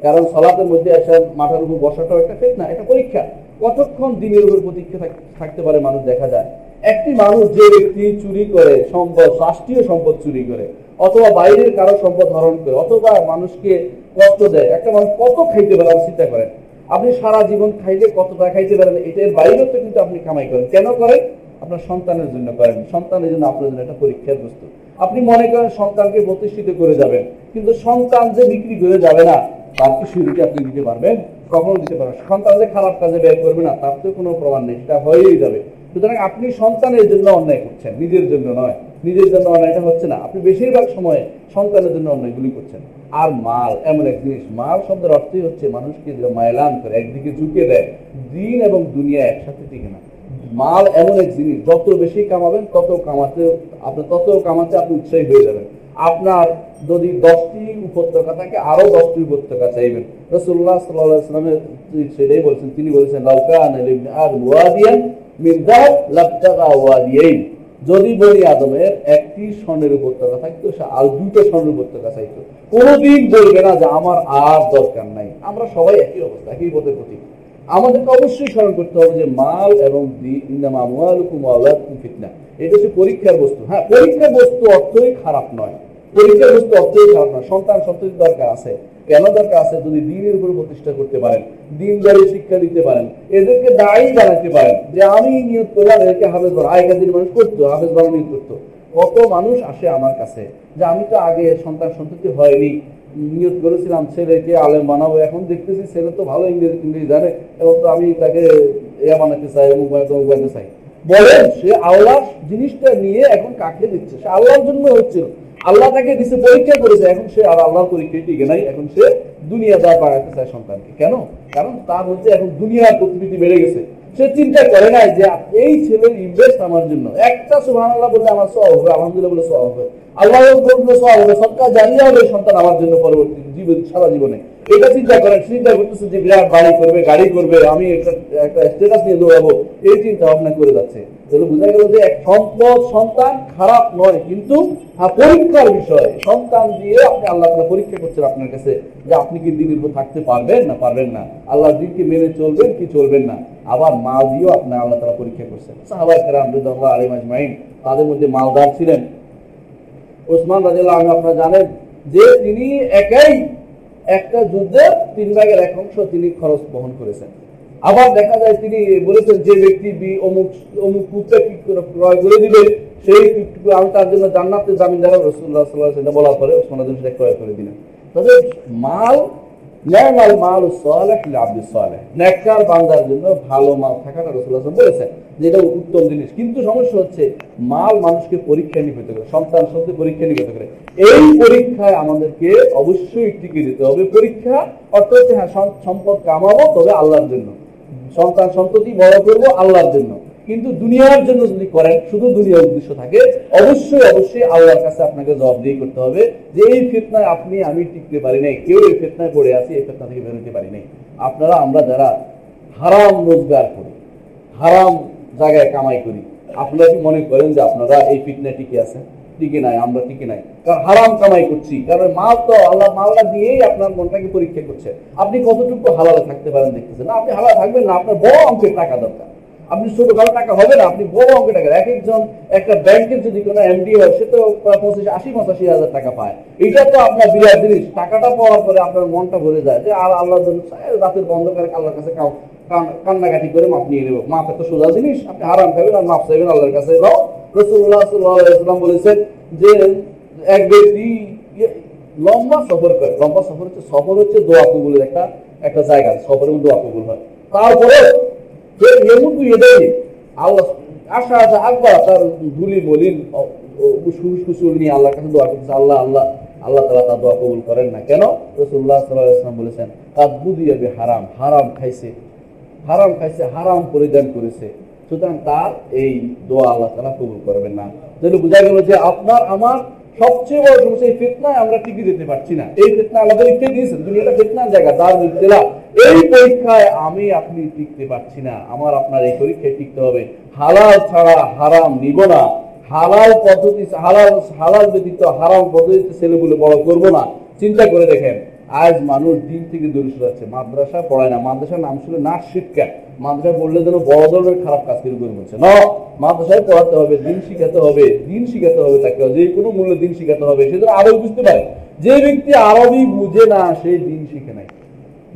কারণ সলাতের মধ্যে আসা মাথার উপর বসাটাও একটা ফিতনা এটা পরীক্ষা। কতক্ষণ দিনের উপর প্রতীক্ষা থাকতে পারে মানুষ দেখা যায়? একটি মানুষ যে ব্যক্তি চুরি করে সম্পদ, রাষ্ট্রীয় সম্পদ চুরি করে, অথবা বাইরের কারও সম্পদ হরণ করে, অথবা মানুষকে কষ্ট দেয়, একটা মানুষ কত খাইতে পারে আপনি চিন্তা করেন। আপনি সারা জীবন খাইলে কত টাকা খাইতে পারেন, এটার বাইরেও তো কিন্তু আপনি কামাই করেন। কেন করেন? আপনার সন্তানের জন্য করেন। সন্তানের জন্য আপনার জন্য একটা পরীক্ষার বস্তু। আপনি মনে করেন সন্তানকে প্রতিষ্ঠিত করে যাবেন, কিন্তু সন্তান যে বিক্রি করে যাবে না কি সুবিধা আপনি দিতে পারবেন কখনো দিতে পারবেন। সন্তান যে খারাপ কাজে ব্যয় করবে না, তার তো কোনো প্রমাণ নেই, সেটা হয়েই যাবে। সুতরাং আপনি সন্তানের জন্য অন্যায় করছেন, নিজের জন্য নয়। নিজের জন্য অন্যায়টা হচ্ছে না। আপনি বেশিরভাগ সময়ে সন্তানের জন্য অন্যায়গুলি করছেন। আর মাল, এমন এক জিনিস, মাল শব্দের অর্থই হচ্ছে মানুষকে মায়লান করে, একদিকে ঝুঁকে দেয়। দিন এবং দুনিয়া একসাথে টিকে না। মাল এমন এক জিনিস, যত বেশি কামাবেন, তত কামাতে আপনি তত কামাতে আপনি উৎসাহী হয়ে যাবেন। আপনার যদি দশটি উপত্যকা থাকে আরও দশটি উপত্যকা চাইবেন। রসুল্লাহ সাল্লামের সেটাই বলছেন, তিনি বলেছেন লাউকান যদি বলি আদমের একটি স্বর্ণের উপত্যকা থাকতো, সে আর দুটো স্বর্ণের উপত্যকা চাইতো। কোনোদিন বলবে না যে আমার আর দরকার নাই। আমরা সবাই একই অবস্থা, একই পথের প্রতি আমাদেরকে অবশ্যই স্মরণ করতে হবে যে মাল এবং ফিতনা। এটা হচ্ছে পরীক্ষার বস্তু। হ্যাঁ পরীক্ষার বস্তু অর্থই খারাপ নয়। পরীক্ষার বস্তু অর্থই খারাপ নয়। সন্তান সন্ততি দরকার আছে। কেন দরকার আছে? যদি দিনের উপর প্রতিষ্ঠা করতে পারেন, দিনদারি শিক্ষা দিতে পারেন, এদেরকে দায়ী জানাতে পারেন যে আমি নিয়োগ করলাম, এদেরকে হাফেজ বানা আগেকার দিন মানুষ করতো, হাফেজ বানা নিয়োগ করতো। কত মানুষ আসে আমার কাছে যে আমি তো আগে সন্তান সন্ততি হয়নি। নিয়োগ করেছিলাম, ছেলেকে আলেম বানাবো। এখন দেখতেছি ছেলে তো ভালো ইংরেজি ইংরেজি জানে। এবং তো আমি তাকে এ বানাতে চাই, অমুক বানাতে অমুক বানাতে চাই। বলেন সে আল্লাহ জিনিসটা নিয়ে এখন কাকে দিচ্ছে? সে আল্লাহর জন্য হচ্ছিল। আল্লাহ তাকে দিছে পরীক্ষা করেছে, এখন সে আর আল্লাহর পরীক্ষায় টিকে নাই, এখন সে দুনিয়া দা বাড়াতে চায় সন্তানকে। কেন? কারণ তার হচ্ছে এখন দুনিয়ার প্রকৃতি বেড়ে গেছে। সে চিন্তা করে নাই যে এই ছেলের ইনভেস্ট আমার জন্য। একটা সুহান আল্লাহ বললে আমার সব হবে, আলহামদুলিল্লাহ বলে সব হবে। আল্লাহ বললে সব হবে সরকার জানিয়ে হবে সন্তান আমার জন্য পরবর্তী জীবন, সারা জীবনে। এটা চিন্তা করেন, চিন্তা করতেছে যে বিরাট বাড়ি করবে, গাড়ি করবে, আমি একটা স্টেটাস নিয়ে দৌড়াবো। এই চিন্তা ভাবনা করে যাচ্ছে। তাহলে বোঝা গেল যে এক সম্পদ, সন্তান খারাপ নয়, কিন্তু পরীক্ষার বিষয়। সন্তান দিয়ে আপনি আল্লাহ তালা পরীক্ষা করছেন আপনার কাছে যে আপনি কি দিনের উপর থাকতে পারবেন না পারবেন না? আল্লাহ দিনকে মেনে চলবেন কি চলবেন না? আবার দিয়েও আল্লাহ তালা পরীক্ষা করছেন। আলিম আজমাইন তাদের মধ্যে মালদার ছিলেন। ওসমান রাজিল্লাহ আমি আপনারা জানেন যে তিনি একাই একটা যুদ্ধে তিন ভাগের এক অংশ তিনি খরচ বহন করেছেন। আবার দেখা যায় তিনি বলেছেন যে ব্যক্তি অমুক অমুক পুত্রে ক্রয় করে দিবে, সেই আমি তার জন্য জান্নাতে জামিন দেওয়া রসুল্লাহ সাল্লাহ সেটা বলার পরে ওসমান সেটা ক্রয় করে দিলেন। তবে মাল মাল সালেহ সালেহ। বান্দার জন্য ভালো মাল থাকাটা রসুল্লাহ বলেছেন যে এটা উত্তম জিনিস। কিন্তু সমস্যা হচ্ছে, মাল মানুষকে পরীক্ষা নিয়ে হতে করে সন্তান সত্যি পরীক্ষা নিয়ে হতে করে এই পরীক্ষায় আমাদেরকে অবশ্যই টিকে দিতে হবে। পরীক্ষা অর্থ হচ্ছে হ্যাঁ সম্পদ কামাবো, তবে আল্লাহর জন্য। সন্তান সন্ততি বড় করব, আল্লাহর জন্য। কিন্তু দুনিয়ার জন্য যদি করেন, শুধু দুনিয়ার উদ্দেশ্য থাকে, অবশ্যই অবশ্যই আল্লাহর কাছে আপনাকে জবাবদিহি করতে হবে যে এই ফিতনায় আপনি, আমি টিকতে পারি নাই, কেউ এই ফিতনায় পড়ে আছি, এই ফিতনা থেকে বেরোতে পারি নাই। আপনারা, আমরা যারা হারাম রোজগার করি, হারাম জায়গায় কামাই করি, আপনারা কি মনে করেন যে আপনারা এই ফিতনায় টিকে আছেন? টিকে নাই, আমরা টিকে নাই। কারণ হারাম কামাই করছি, কারণ মাল তো আল্লাহ মালটা দিয়েই আপনার মনটাকে পরীক্ষা করছে। আপনি কতটুকু হালালে থাকতে পারেন দেখতেছেন? না, আপনি হালাল থাকবেন না, আপনার বড় অঙ্কের টাকা দরকার। আপনি ছোটখাটো টাকা হবে না আপনি বড় অঙ্কের টাকা। এক একজন একটা ব্যাংকের যদি কোনো এমডি হয় সে তো পঁচিশ আশি পঁচাশি হাজার টাকা পায়। এটা তো আপনার বিরাট জিনিস। টাকাটা পাওয়ার পরে আপনার মনটা ভরে যায় যে আর আল্লাহ রাতের বন্ধ করে আল্লাহর কাছে কান্নাকাটি করে মাপ নিয়ে নেব। মাপ এত সোজা জিনিস আপনি হারাম খাবেন আর মাপ চাইবেন আল্লাহর কাছে। রসুল্লাহ সাল্লাম বলেছেন যে এক ব্যক্তি ইয়ে, লম্বা সফর করে। লম্বা সফর হচ্ছে সফর হচ্ছে দোয়া কবুলের একটা একটা জায়গা। সফরের দোয়া কবুল হয়। তারপরে আল্লাহ আশা তার নিয়ে আল্লাহর কাছে দোয়া করতেছে, আল্লাহ আল্লাহ আল্লাহ তালা তার দোয়া কবুল করেন না। কেন? রসুল্লাহ বলেছেন কাদবুদিয়াবে হারাম। হারাম খাইছে। হারাম খাইছে, হারাম পরিধান করেছে। সুতরাং তার এই দোয়া আল্লাহ তালা কবুল করবেন না। যেন বোঝা গেল যে আপনার, আমার সবচেয়ে বড় সমস্যা এই ফেতনায় আমরা টিকে যেতে পারছি না। এই ফেতনা আমাদের দিয়েছেন, দুনিয়াটা ফেতনার জায়গা এই পরীক্ষায় আমি আপনি টিকতে পারছি না, আমার আপনার এই পরীক্ষায় টিকতে হবে। হালাল ছাড়া হারাম নিব না। হালাল পদ্ধতি, হালাল হালাল ব্যতীত হারাম পদ্ধতিতে ছেলেগুলো বড় করব না। চিন্তা করে দেখেন, আজ মানুষ দিন থেকে দূরে সরে যাচ্ছে। মাদ্রাসা পড়ায় না, মাদ্রাসার নাম ছিল নাচ শিক্ষা। মাদ্রাসায় পড়লে যেন বড় ধরনের খারাপ কাজ শুরু করে বলছে। না, মাদ্রাসায় পড়াতে হবে, দিন শিখাতে হবে, দিন শিখাতে হবে তাকে, যে কোনো মূল্যে দিন শিখাতে হবে, সে যেন আরবি বুঝতে পারে। যে ব্যক্তি আরবি বুঝে না, সে দিন শিখে নাই।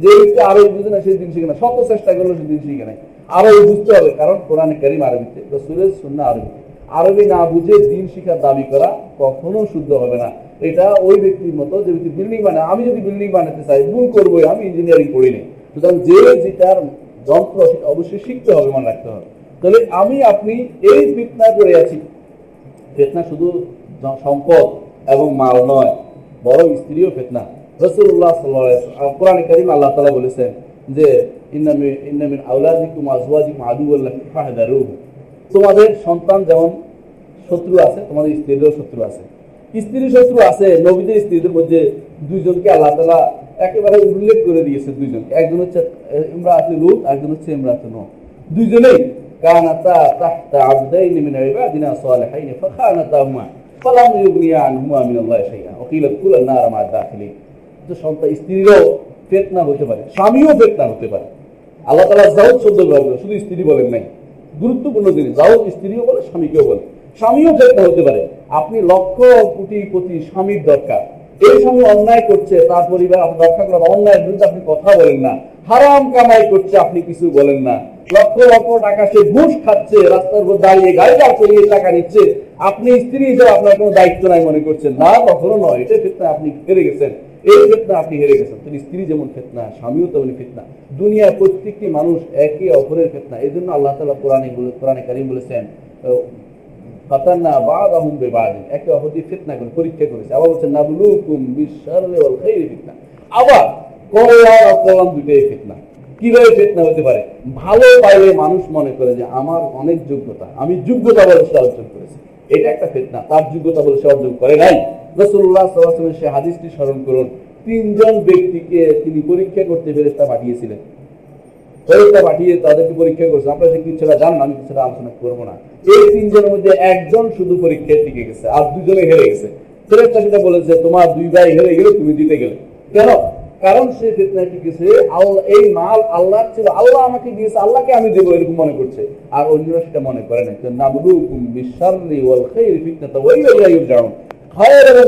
যে ব্যক্তি আরবি বুঝে না, সে দিন শিখে না শত চেষ্টা করলে, সে দিন শিখে নাই। আরবি বুঝতে হবে, কারণ কোরআনে কারিম আরবিতে, রসুলের শূন্য আরবিতে আরবি না বুঝে দিন শিখার দাবি করা কখনো শুদ্ধ হবে না। এটা ওই ব্যক্তির মতো, যে ব্যক্তি বিল্ডিং বানায়। আমি যদি বিল্ডিং বানাতে চাই, ভুল করব আমি ইঞ্জিনিয়ারিং পড়িনি সুতরাং যে যেটার সেটা অবশ্যই শিখতে হবে, মনে রাখতে হবে। তাহলে আমি, আপনি এই করে আছি। ফেতনা শুধু সম্পদ এবং মাল নয় বড় স্ত্রীও ফেতনা। রসুল্লাহ কোরআন আল্লাহ তালা বলেছেন যে ইন্নামি ইন্নামিন আউলাদিকুম আজওয়াজিকুম আদুওয়াল্লাহ ফাহদারুহু। তোমাদের সন্তান যেমন শত্রু আছে, তোমাদের স্ত্রীদেরও শত্রু আছে। স্ত্রী শত্রু আছে, নবীদের স্ত্রীদের মধ্যে দুইজনকে আল্লাহ তালা একেবারে উল্লেখ করে দিয়েছে দুইজনকে একজন হচ্ছে ইমরাত লুত একজন হচ্ছে ইমরাত নো দুইজনেই কানাতা তাহতা আবদাইনি আল্লাহ তো সন্তান স্ত্রীরও ফেতনা হতে পারে, স্বামীও ফেতনা হতে পারে। আল্লাহ তালা শুধু স্ত্রী বলেন নাই। গুরুত্বপূর্ণ জিনিস জাউদ স্ত্রীও বলে, স্বামীকেও বলে। স্বামীও ফেতনা হতে পারে। আপনি লক্ষ কোটি কোটি স্বামীর দরকার। এই স্বামী অন্যায় করছে, তার পরিবার আপনি রক্ষা করার অন্যায়ের বিরুদ্ধে আপনি কথা বলেন না। হারাম কামাই করছে, আপনি কিছু বলেন না। লক্ষ লক্ষ টাকা সে ঘুষ খাচ্ছে, রাস্তার উপর দাঁড়িয়ে গাড়ি দাঁড় করিয়ে টাকা নিচ্ছে। আপনি স্ত্রী হিসেবে আপনার কোনো দায়িত্ব নাই মনে করছেন। না, কখনো নয় এটা ফেতনা, আপনি হেরে গেছেন। এই ক্ষেত্রে আপনি হেরে গেছেন। তিনি স্ত্রী যেমন ফেতনা, স্বামীও তেমন ফেতনা। দুনিয়ার প্রত্যেকটি মানুষ একে অপরের ফেতনা। এই জন্য আল্লাহ তালা কোরআনে কোরআনে কারিম বলেছেন ফাতান্না একে ফিতনা করে, পরীক্ষা করেছে। আবার বলছে, নাবলুকুম খাইরি ফিতনা। আবার দুটোই ফিতনা। কীভাবে ফিতনা হতে পারে? ভালো পাইলে মানুষ মনে করে যে, আমার অনেক যোগ্যতা, আমি যোগ্যতা বলে সে অর্জন করেছি। এটা একটা ফিতনা। তার যোগ্যতা বলে সে অর্জন করে নাই। রসুল্লাহ সাল্লাহ সে হাদিসটি স্মরণ করুন। তিনজন ব্যক্তিকে তিনি পরীক্ষা করতে ফেরেস্তা পাঠিয়েছিলেন। পাঠিয়ে তাদেরকে পরীক্ষা করছে। কিছুটা জানেন আমি কিছুটা আলোচনা করব না। এই তিনজনের মধ্যে একজন শুধু পরীক্ষায় টিকে গেছে, আর দুজনে হেরে গেছে। সেটা বলেছে তোমার দুই ভাই হেরে গেলে তুমি গেলে। কেন? কারণ সে ফিতনায় টিকেছে এই মাল ছিল। আল্লাহ আমাকে দিয়েছে, আল্লাহকে আমি দেবো এরকম মনে করছে। আর অন্যরা সেটা মনে করে না। ওয়াল এবং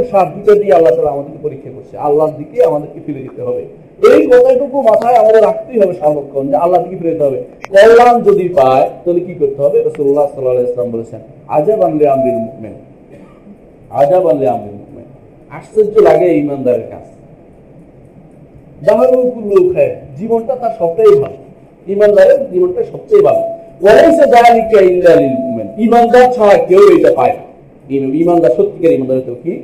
দিয়ে আল্লাহ আমাদেরকে পরীক্ষা করছে। আল্লাহর দিকে আমাদেরকে ফিরে যেতে হবে। এই কথাটুকু মাথায় আমাদের রাখতেই হবে সার্বক্ষণ, যে আল্লাহ দিকে ফিরে হবে। কল্যাণ যদি পায়, তাহলে কি করতে হবে? রসুল্লাহ সাল্লাহ ইসলাম বলেছেন আজাব আনলে আমরিল মুকমেন আজাব আনলে আমরিল মুকমেন আশ্চর্য লাগে ইমানদারের খায় জীবনটা তার সবটাই ভালো। ইমানদারের জীবনটা সবচেয়ে ভালো। ইমানদার ছাড়া কেউ এটা পায় না। ইম- ইমানদার সত্যিকার ইমানদার তো কি?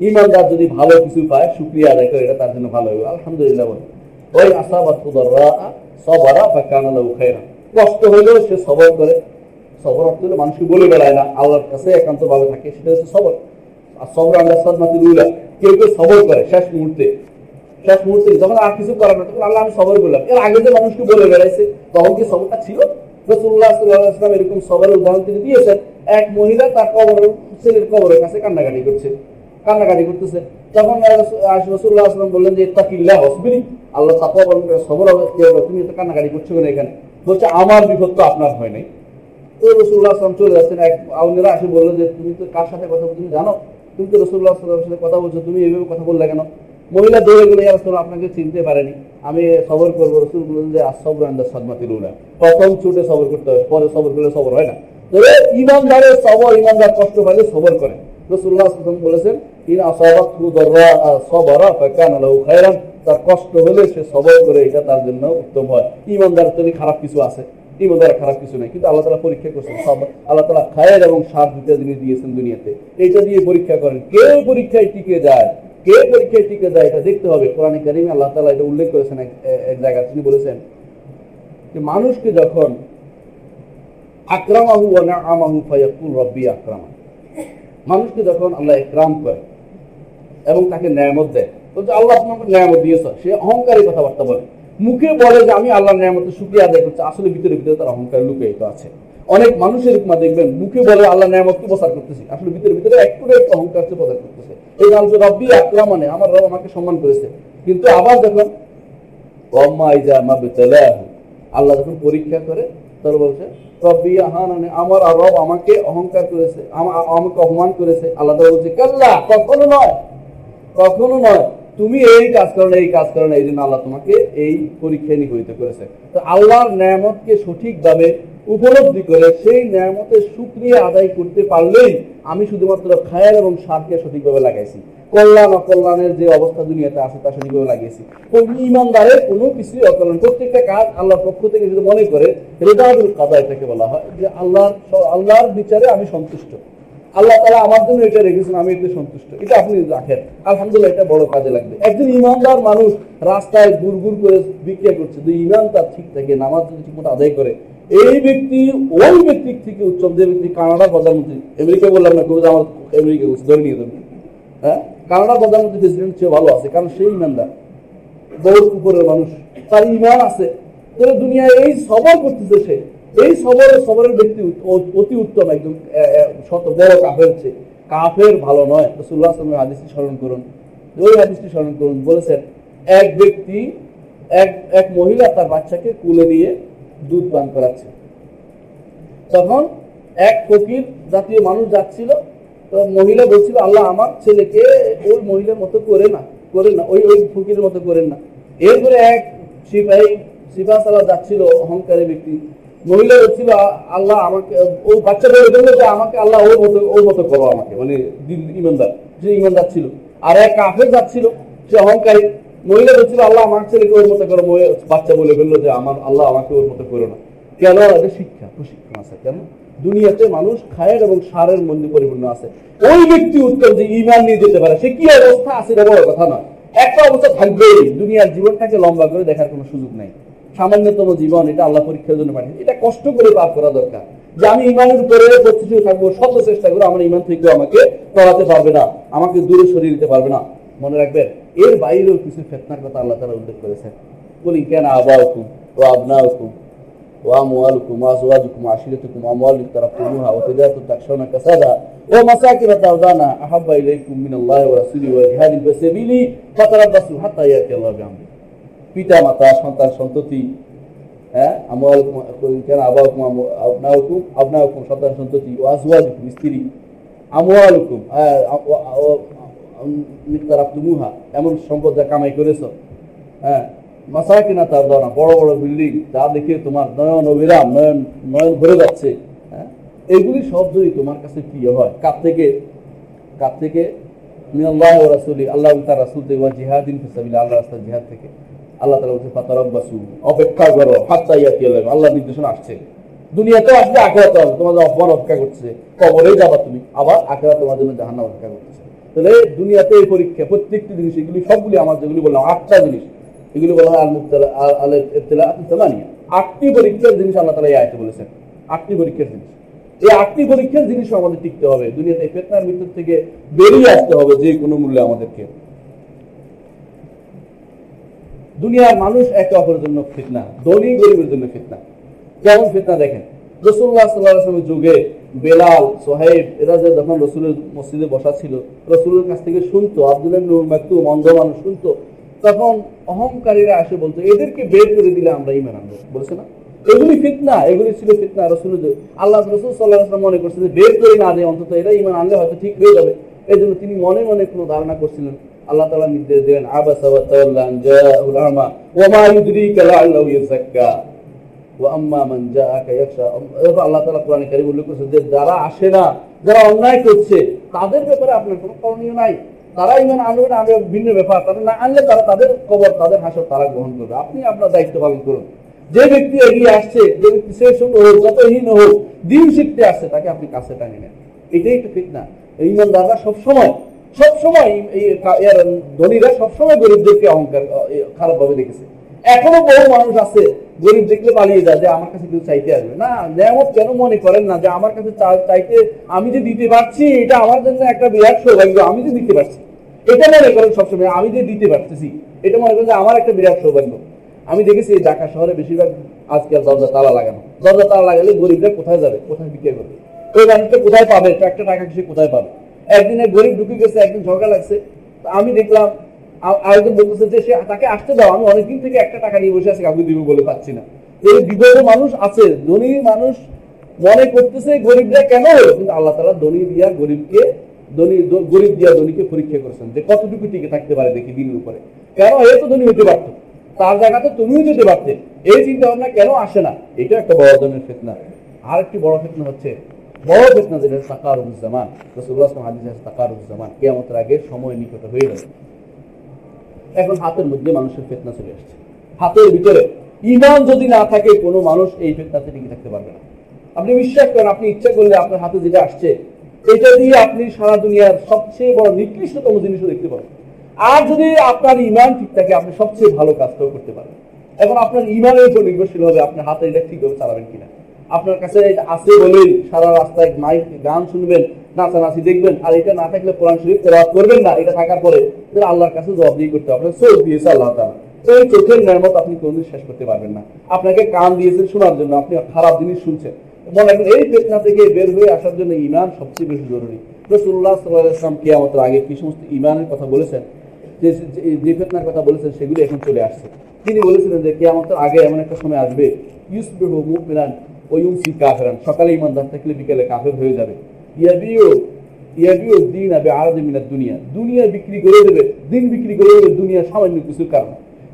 ইমানদার যদি ভালো কিছু পায় আদায় করে, এটা তার জন্য ভালো হবে। আলহামদুলিল্লাহ বলে। ওই আসাবাত কষ্ট হলেও সে সবর করে। সবর অর্থ হলো মানুষকে বলে বেড়ায় না, আল্লাহর কাছে একান্ত ভাবে থাকে, সেটা হচ্ছে সবর। আর সবর আল্লাহ সদমাতি রুলা কেউ কেউ সবর করে শেষ মুহূর্তে। শেষ মুহূর্তে যখন আর কিছু করার না, তখন আল্লাহ আমি সবর করলাম। এর আগে যে মানুষকে বলে বেড়াইছে, তখন কি সবরটা ছিল? এরকম সবরের উদাহরণ তিনি দিয়েছেন। এক মহিলা তার কবর ছেলের কবরের কাছে কান্নাকাটি করছে। কান্নাকাটি করতেছে। তখন রসুল্লাহ আসলাম বললেন যে আল্লাহ তাকুয়া সবর তুমি কান্নাকাটি করছ কেন এখানে? বলছে, আমার বিপদ তো আপনার হয় নাই। তো রসুল্লাহ আসলাম চলে যাচ্ছেন এক আউনেরা এসে বলল যে, তুমি তো কার সাথে কথা তুমি জানো? তুমি তো রসুল্লাহ আসলামের সাথে কথা বলছো। তুমি এইভাবে কথা বললে কেন? মহিলা দৌড়ে গেলে রসুল আপনাকে চিনতে পারেনি। আমি সবর করব রসুল বললেন যে আসবর আন্দাজ সদমাতির উলা প্রথম ছুটে সবর করতে হবে, পরে সবর করলে সবর হয় না। তবে ইমানদারের সবর, ইমানদার কষ্ট পাইলে সবর করে। রসুল্লাহ বলেছেন, ইন তার কষ্ট হলে সে সবর করে, এটা তার জন্য উত্তম হয়। ইমানদার যদি খারাপ কিছু আছে। ইমানদার খারাপ কিছু নেই, কিন্তু আল্লাহ তালা পরীক্ষা করছেন, সব, আল্লাহ তালা খায়ের এবং সার দুটা জিনিস দিয়েছেন দুনিয়াতে। এইটা দিয়ে পরীক্ষা করেন। কেউ পরীক্ষায় টিকে যায় কে পরীক্ষায় টিকে যায় এটা দেখতে হবে। কোরআন কারিমে আল্লাহ তালা এটা উল্লেখ করেছেন এক জায়গায়। তিনি বলেছেন যে মানুষকে যখন আক্রামাহু ওয়া নাআমাহু ফায়াকুল রব্বি আক্রামা। মানুষকে যখন আল্লাহ ইকরাম করে এবং তাকে ন্যায়ামত দেয়, বলছে আল্লাহ তোমাকে ন্যায়ামত দিয়েছ। সে অহংকারী কথাবার্তা বলে। মুখে বলে যে আমি আল্লাহ ন্যায়ামতের শুক্রিয়া আদায় করছি, আসলে ভিতরে ভিতরে তার অহংকার লুকিয়ে আছে। অনেক মানুষের এরকম দেখবেন, মুখে বলে আল্লাহ নিয়ামতকে প্রচার করতেছি? আসলে ভিতরে ভিতরে একটু একটু অহংকার প্রচার করতেছে। এই নাম যে রব্বি আকরা মানে আমার রব আমাকে সম্মান করেছে। কিন্তু আবার যখন ওয়াম্মা ইজা মা বিতালাহু আল্লাহ যখন পরীক্ষা করে তার বলছে, রব্বি আহানানে আমার আর রব আমাকে অহংকার করেছে আমাকে অপমান করেছে। আল্লাহ বলছে, কাল্লা, কখনো নয় কখনো নয়। তুমি এই কাজ করো না, এই কাজ করো না, এই জন্য আল্লাহ তোমাকে এই পরীক্ষায় নিগরিত করেছে। তো আল্লাহর নিয়ামতকে সঠিকভাবে উপলব্ধি করে সেই নিয়ামতের সুক্রিয়া আদায় করতে পারলেই আমি শুধুমাত্র খায়ের এবং সারকে সঠিকভাবে লাগাইছি। কল্যাণ অকল্যাণের যে অবস্থা দুনিয়াতে আছে, তা সঠিকভাবে লাগিয়েছি। ইমানদারের কোনো কিছুই অকল্যাণ। প্রত্যেকটা কাজ আল্লাহর পক্ষ থেকে যদি মনে করে রেদাবুল কাদা এটাকে বলা হয়, যে আল্লাহর আল্লাহর বিচারে আমি সন্তুষ্ট। আল্লাহ তালা আমার জন্য এটা রেখেছেন, আমি এতে সন্তুষ্ট। এটা আপনি রাখেন। আলহামদুলিল্লাহ, এটা বড় কাজে লাগবে। একজন ইমানদার মানুষ রাস্তায় গুড় গুড় করে বিক্রিয়া করছে, যদি ইমান তার ঠিক থাকে, নামাজ যদি ঠিকমতো আদায় করে, এই ব্যক্তি, ওই ব্যক্তির থেকে উচ্চম যে ব্যক্তি কানাডার প্রধানমন্ত্রী আমেরিকা বললাম না কবি আমার আমেরিকা বলছে, ধরে নিয়ে যাবেন। হ্যাঁ? কানাডার প্রধানমন্ত্রী প্রেসিডেন্ট চেয়ে ভালো আছে, কারণ সেই ইমানদার। বহুত উপরের মানুষ, তার ইমান আছে। দুনিয়ায় এই সবর করতেছে সে। এই সবরের সবরের ব্যক্তি অতি উত্তম একদম শত বড় কাফের হচ্ছে কাফের ভালো নয়। রসুল্লাহ আসলামের হাদিসটি স্মরণ করুন। ওই হাদিসটি স্মরণ করুন। বলেছেন, এক ব্যক্তি, এক এক মহিলা তার বাচ্চাকে কুলে নিয়ে দুধ পান করাচ্ছে। তখন এক ফকির জাতীয় মানুষ যাচ্ছিল, তো মহিলা বলছিল, আল্লাহ, আমার ছেলেকে ওই মহিলার মতো করে না করে না, ওই ওই ফকিরের মতো করেন না। এরপরে এক সিপাহী, সিপাহ সালা যাচ্ছিল, অহংকারী ব্যক্তি। মহিলা আল্লাহ আমাকে, ও বাচ্চা বলে যে আমাকে আল্লাহ ওর মতো ওর মতো করো আমাকে। মানে ইমানদার ইমানদার ছিল। আর এক কাফের যাচ্ছিল সে অহংকারী। মহিলা বলছিল আল্লাহ আমার ছেলেকে ওর মতো করো। বাচ্চা বলে বলল যে আমার, আল্লাহ আমাকে ওর মতো করো না। কেন? শিক্ষা, প্রশিক্ষণ আছে। কেন? দুনিয়াতে মানুষ খায়ের এবং সারের মধ্যে পরিপূর্ণ আছে। ওই ব্যক্তি উত্তম যে ইমান নিয়ে যেতে পারে। সে কি অবস্থা আছে? কথা নয়। একটা অবস্থা থাকবেই। দুনিয়ার জীবনটাকে লম্বা করে দেখার কোনো সুযোগ নাই। সামান্যতম জীবন এটা আল্লাহ পরীক্ষার জন্য পাঠিয়েছে এটা কষ্ট করে পার করা দরকার যে আমি ইমানের উপরে প্রতিষ্ঠিত থাকবো শত চেষ্টা করে আমার ইমান থেকে আমাকে পড়াতে পারবে না আমাকে দূরে সরিয়ে দিতে পারবে না মনে রাখবেন এর বাইরেও কিছু ফেতনার কথা আল্লাহ তারা উল্লেখ করেছেন বলি কেন আবা হুকুম ও আবনা হুকুম وأموالكم وأزواجكم وعشيرتكم وأموال اقترفتموها وتجارة تخشون كسادها ومساكن ترضانا أحب إليكم من الله ورسوله وجهاد في سبيله فتربصوا حتى يأتي الله بأمره পিতা, মাতা, সন্তান, সন্ততি হ্যাঁ আমল, কেন আবার হুকুম আপনা হুকুম সন্তান, সন্ততি, ও আজওয়াজ হুকুম স্ত্রী আমওয়াল হুকুম নিকতারাফতুমুহা এমন সম্পদ যা কামাই করেছ হ্যাঁ মাসা কিনা তার দাও বড় বড় বিল্ডিং, যা দেখে তোমার নয়ন অবিরাম, নয়ন নয়ন ভরে যাচ্ছে হ্যাঁ এইগুলি সব যদি তোমার কাছে প্রিয় হয়, কার থেকে? কার থেকে? মিনাল্লাহ রাসূলি আল্লাহ তার রাসূল থেকে জিহাদিন ফি আল্লাহ রাস্তায় জিহাদ থেকে। আল্লাহ তাআলা বলছে ফাতারাব্বাসু অপেক্ষা করো আল্লাহ নির্দেশনা আসছে। দুনিয়াতে আসবে আসবে। তোমাদের অপমান অপেক্ষা করছে। যাবা তুমি। আবার আখিরাত তোমার জন্য জাহান্নাম অপেক্ষা করতেছে তাহলে দুনিয়াতে এই পরীক্ষা, প্রত্যেকটি জিনিস, এগুলি সবগুলি আমার যেগুলি বললাম, আটটা জিনিস, এগুলি বলা হয় আল মুক্তালা আল আটটি পরীক্ষার জিনিস আল্লাহ তাআলা এই আয়াতে বলেছেন। আটটি পরীক্ষার জিনিস। এই আটটি পরীক্ষার জিনিস আমাদের টিকতে হবে। দুনিয়াতে ফেতনার ভিতর থেকে বেরিয়ে আসতে হবে যে কোনো মূল্যে আমাদেরকে। দুনিয়ার মানুষ একে অপরের জন্য ফিতনা, ধনী গরিবের জন্য ফিতনা। কেমন ফিতনা দেখেন? রসুল্লাহ যুগে বেলাল সোহেব এরা যে যখন রসুলের মসজিদে বসা ছিল, রসুলের কাছ থেকে শুনতো মাকতু মন্দ মানুষ শুনতো। তখন অহংকারীরা এসে বলতো, এদেরকে বের করে দিলে আমরা ইমান আনব। বলছে না? এগুলি ফিতনা, এগুলি ছিল ফিতনা রসুলের যুগে। আল্লাহ রসুল সাল্লাহ মনে করছে যে বের করে না দেয়, অন্তত এরা ইমান আনলে হয়তো ঠিক হয়ে যাবে। এই জন্য তিনি মনে মনে কোনো ধারণা করছিলেন আল্লাহ তাআলা নির্দেশ দিলেন, আবাসা যারা আসে না, যারা অন্যায় করছে, তাদের ব্যাপারে আপনার কোনো করণীয় নাই। তারা ইমান আনবে না ভিন্ন ব্যাপার। তারা না আনলে তারা তাদের কবর, তাদের হাসর তারা গ্রহণ করবে। আপনি আপনার দায়িত্ব পালন করুন। যে ব্যক্তি এগিয়ে আসছে, যে ব্যক্তি শেষ হোক যতহীন হোক, দিন শিখতে আসছে, তাকে আপনি কাছে টানে নেন। এটাই একটা এই ইমানদাররা সবসময় সবসময় ধনীরা সবসময় গরিবদেরকে অহংকার খারাপ ভাবে দেখেছে। এখনও বহু মানুষ আছে, গরিব দেখলে পালিয়ে যায় যে আমার কাছে কেউ চাইতে আসবে না। নেয়ামত কেন মনে করেন না যে আমার কাছে চাইতে আমি যে দিতে পারছি, এটা আমার জন্য একটা বিরাট সৌভাগ্য, আমি যে দিতে পারছি। এটা মনে করেন সবসময়, আমি যে দিতে পারতেছি, এটা মনে করেন যে আমার একটা বিরাট সৌভাগ্য। আমি দেখেছি ঢাকা শহরে বেশিরভাগ আজকাল দরজা তালা লাগানো। দরজা তালা লাগালে গরিবরা কোথায় যাবে? কোথায় বিক্রি করবে? ওই মানুষটা কোথায় পাবে? একটা টাকা সে কোথায় পাবে? একদিন এক গরিব ঢুকে গেছে, একদিন ঝগড়া লাগছে। আমি দেখলাম আরেকজন বলতেছে যে, সে তাকে আসতে দাও, আমি অনেকদিন থেকে একটা টাকা নিয়ে বসে আছি, কাউকে দিব বলে পাচ্ছি না। এই বিধবা মানুষ আছে, ধনী মানুষ মনে করতেছে গরিবরা কেন হলো? কিন্তু আল্লাহ তালা ধনী দিয়া গরিবকে, ধনী গরিব দিয়া ধনীকে পরীক্ষা করেছেন যে কতটুকু টিকে থাকতে পারে দেখি দিনের উপরে। কেন এ তো ধনী হতে পারতো? তার জায়গাতে তুমিও যেতে পারতে। এই চিন্তা ভাবনা কেন আসে না? এটা একটা বড় ধরনের ফেতনা। আর একটি বড় ফেতনা হচ্ছে বড় ফেতনা যেটা তাকারুজ্জামান রসুল্লাহ হাদিস আছে তাকারুজ্জামান কেয়ামতের আগে সময় নিকট হয়ে যাবে। এখন হাতের মধ্যে মানুষের ফেতনা চলে আসছে। হাতের ভিতরে ইমান যদি না থাকে, কোনো মানুষ এই ফেতনাতে টিকে থাকতে পারবে না। আপনি বিশ্বাস করেন, আপনি ইচ্ছা করলে আপনার হাতে যেটা আসছে, এটা দিয়ে আপনি সারা দুনিয়ার সবচেয়ে বড় নিকৃষ্টতম জিনিসও দেখতে পাবেন আর যদি আপনার ইমান ঠিক থাকে, আপনি সবচেয়ে ভালো কাজটাও করতে পারবেন এখন আপনার ইমানের উপর নির্ভরশীল হবে, আপনার হাতে এটা ঠিকভাবে চালাবেন কিনা। আপনার কাছে আছে বলেই সারা রাস্তায় মাইক, গান শুনবেন, নাচানাচি দেখবেন, আর এটা না থাকলে কোরআন শরীফ তেলাওয়াত করবেন না, এটা থাকার পরে আল্লাহর কাছে জবাব দিয়ে করতে হবে। চোখ দিয়েছে আল্লাহ তাআলা। তো এই চোখের নেয়ামত আপনি কোনদিন শেষ করতে পারবেন না। আপনাকে কান দিয়েছেন শোনার জন্য, আপনি খারাপ জিনিস শুনছেন। মনে রাখবেন, এই ফেতনা থেকে বের হয়ে আসার জন্য ইমান সবচেয়ে বেশি জরুরি। রসুল্লাহ সাল্লাহ ইসলাম কিয়ামতের আগে কি সমস্ত ইমানের কথা বলেছেন? যে, যে- ফেতনার কথা বলেছেন, সেগুলি এখন চলে আসছে। তিনি বলেছিলেন যে, কিয়ামতের আগে এমন একটা সময় আসবে, ইউসবিহু মুমিনান কাফিরান, সকালে ইমানদার থাকলে বিকেলে কাফের হয়ে যাবে। ইয়াবিউ ইয়াবিউ দিন আবে দুনিয়া। দুনিয়া বিক্রি করে দেবে, দিন বিক্রি করে দেবে, দুনিয়া সামান্য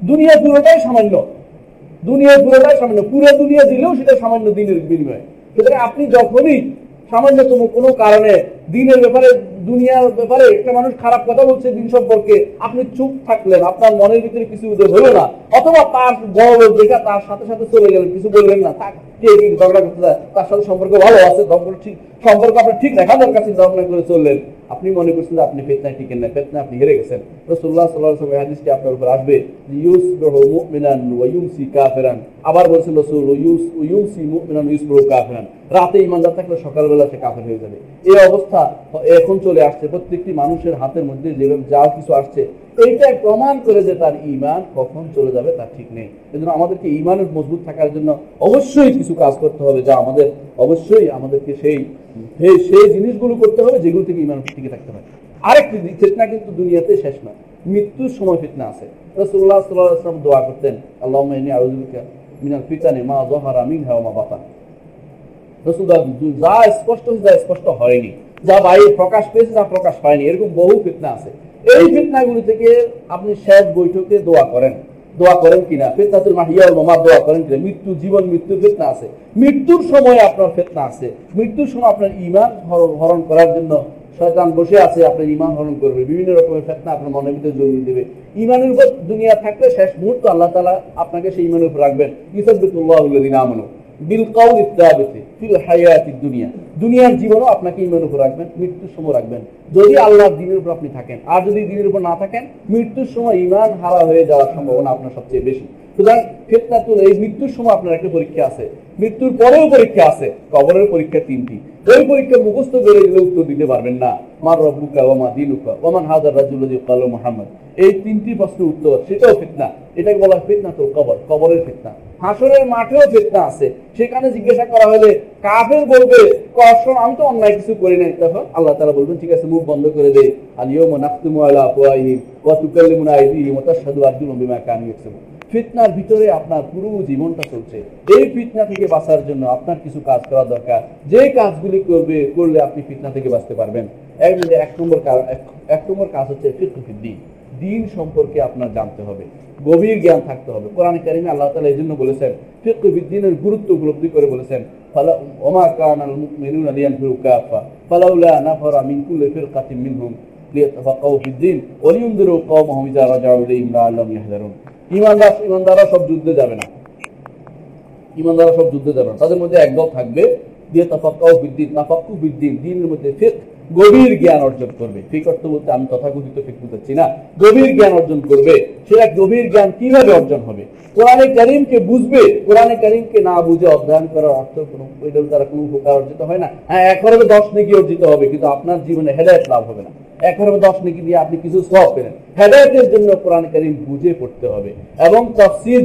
দুনিয়া পুরোটাই সামান্য। দুনিয়া পুরোটাই সামান্য। পুরো দুনিয়া দিলেও সেটা সামান্য দিনের বিনিময়ে। সুতরাং আপনি যখনই সামান্যতম কোনো কারণে দিনের ব্যাপারে, দুনিয়ার ব্যাপারে একটা মানুষ খারাপ কথা বলছে দিন সম্পর্কে, আপনি চুপ থাকলেন, আপনার মনের ভিতরে কিছু উদয় হলো না। অথবা তার বড় দেখা তার সাথে সাথে চলে গেলেন, কিছু বললেন না ঝগড়া করতে যায়, তার সাথে সম্পর্ক ভালো আছে ঠিক, সম্পর্ক ঠিক কাছে ঝগড়া করে চললেন। আপনি মনে করছেন যে আপনি ফেতনায় টিকেন না আপনি হেরে গেছেন। আপনার উপর আসবে আবার বলছেন রসুল কাফিরান। রাতে ইমানদার থাকলে সকালবেলা সে কাফের হয়ে যাবে। এই অবস্থা এখন চলে আসছে, প্রত্যেকটি মানুষের হাতের মধ্যে যেভাবে যা কিছু আসছে এইটা প্রমাণ করে যে তার ইমান কখন চলে যাবে তার ঠিক নেই। এজন্য আমাদেরকে ইমানের মজবুত থাকার জন্য অবশ্যই কিছু কাজ করতে হবে যা আমাদের, অবশ্যই আমাদেরকে সেই সেই জিনিসগুলো করতে হবে যেগুলো থেকে ইমান টিকে থাকতে হবে আরেকটি ফিতনা কিন্তু দুনিয়াতে শেষ না মৃত্যুর সময় ফিতনা আছে। রসুল্লাহ সাল্লাহ আসলাম দোয়া করতেন আল্লাহ মা যহারা মিনহা মা বাতান। রসুল্লাহ যা স্পষ্ট হয়েছে, যা স্পষ্ট হয়নি। যা বাইরে প্রকাশ পেয়েছে, যা প্রকাশ পায়নি এরকম বহু ফিতনা আছে। এই ফিতনাগুলি থেকে আপনি শেষ বৈঠকে দোয়া করেন। দোয়া করেন কিনা? ফিতনাতুল মাহিয়া মামাত দোয়া করেন কিনা? মৃত্যু, জীবন, মৃত্যুর ফিতনা আছে। মৃত্যুর সময় আপনার ফিতনা আছে। মৃত্যুর সময় আপনার ইমান হরণ করার জন্য শয়তান বসে আছে, আপনার ইমান হরণ করবে। বিভিন্ন রকমের ফেতনা আপনার মনের ভিতরে জড়িয়ে দেবে। ইমানের উপর দুনিয়া থাকলে শেষ মুহূর্ত আল্লাহ তালা আপনাকে সেই ইমানের উপর রাখবেন। ইসবিতুল্লাহ আমানু। বিল কাউল ইত্তাবিতি ফিল হায়াতিদ দুনিয়া। দুনিয়ার জীবনও আপনাকে উপর রাখবেন, মৃত্যুর সময় রাখবেন। যদি আল্লাহর দিনের উপর আপনি থাকেন, আর যদি দিনের উপর না থাকেন, মৃত্যুর সময় ইমান হারা হয়ে যাওয়ার সম্ভাবনা আপনার সবচেয়ে বেশি। সুতরাং এই মৃত্যুর সময় আপনার একটা পরীক্ষা আছে। মৃত্যুর পরেও পরীক্ষা আছে, কবরের পরীক্ষা তিনটি। ওই পরীক্ষা মুখস্থ করে গেলে উত্তর দিতে পারবেন না। মার রব্বুকা ওমা ওমান হাজার রাজুল্লাহ কালো মোহাম্মদ। এই তিনটি প্রশ্নের উত্তর, সেটাও ফিতনা। এটাকে বলা হয় তো কবর, কবরের ফিতনা। হাসরের মাঠেও ফিতনা আছে। সেখানে জিজ্ঞাসা করা হলে, কাফের বলবে কখন আমি তো অন্যায় কিছু করি নাই। তখন আল্লাহ তাআলা বলবেন, ঠিক আছে, মুখ বন্ধ করে দে। আলিয়মা নাখতুমু আলা আফওয়াহিম ওয়া তুকাল্লিমুনা আইদিহিম ওয়া তাশহাদু আরজুলুহুম বিমা কানু ফিতনার ভিতরে আপনার পুরো জীবনটা চলছে। এই ফিতনা থেকে বাঁচার জন্য আপনার কিছু কাজ করা দরকার। যে কাজগুলি করবে, করলে আপনি ফিতনা থেকে বাঁচতে পারবেন। এক নম্বর কাজ এক নম্বর কাজ হচ্ছে ফিতফিদ দিন সম্পর্কে আপনার জানতে হবে। গভীর জ্ঞান থাকতে হবে। কোরআন কারিমে আল্লাহ তাআলা এই জন্য বলেছেন, ফিকহ দিনের গুরুত্ব উপলব্ধি করে বলেছেন সব যুদ্ধে যাবে না। তাদের মধ্যে একদল থাকবে দিয়ে তাফাক্কু দিনের মধ্যে গভীর জ্ঞান অর্জন করবে। ঠিক অর্থ বলতে আমি তথাকথিত ঠিক বুঝাচ্ছি না। গভীর জ্ঞান অর্জন করবে। সেটা গভীর জ্ঞান কীভাবে অর্জন হবে? কোরআনে করিমকে বুঝবে, কোরআনে করিমকে না বুঝে অধ্যয়ন করার অর্থ কোনো এটার দ্বারা কোনো উপকার অর্জিত হয় না। হ্যাঁ এক দশ নাকি অর্জিত হবে, কিন্তু আপনার জীবনে হেদায়ত লাভ হবে না। দশ দিয়ে আপনি কিছু সব পেলেন। হেদায়তের জন্য কোরআন কারিম বুঝে পড়তে হবে এবং তফসির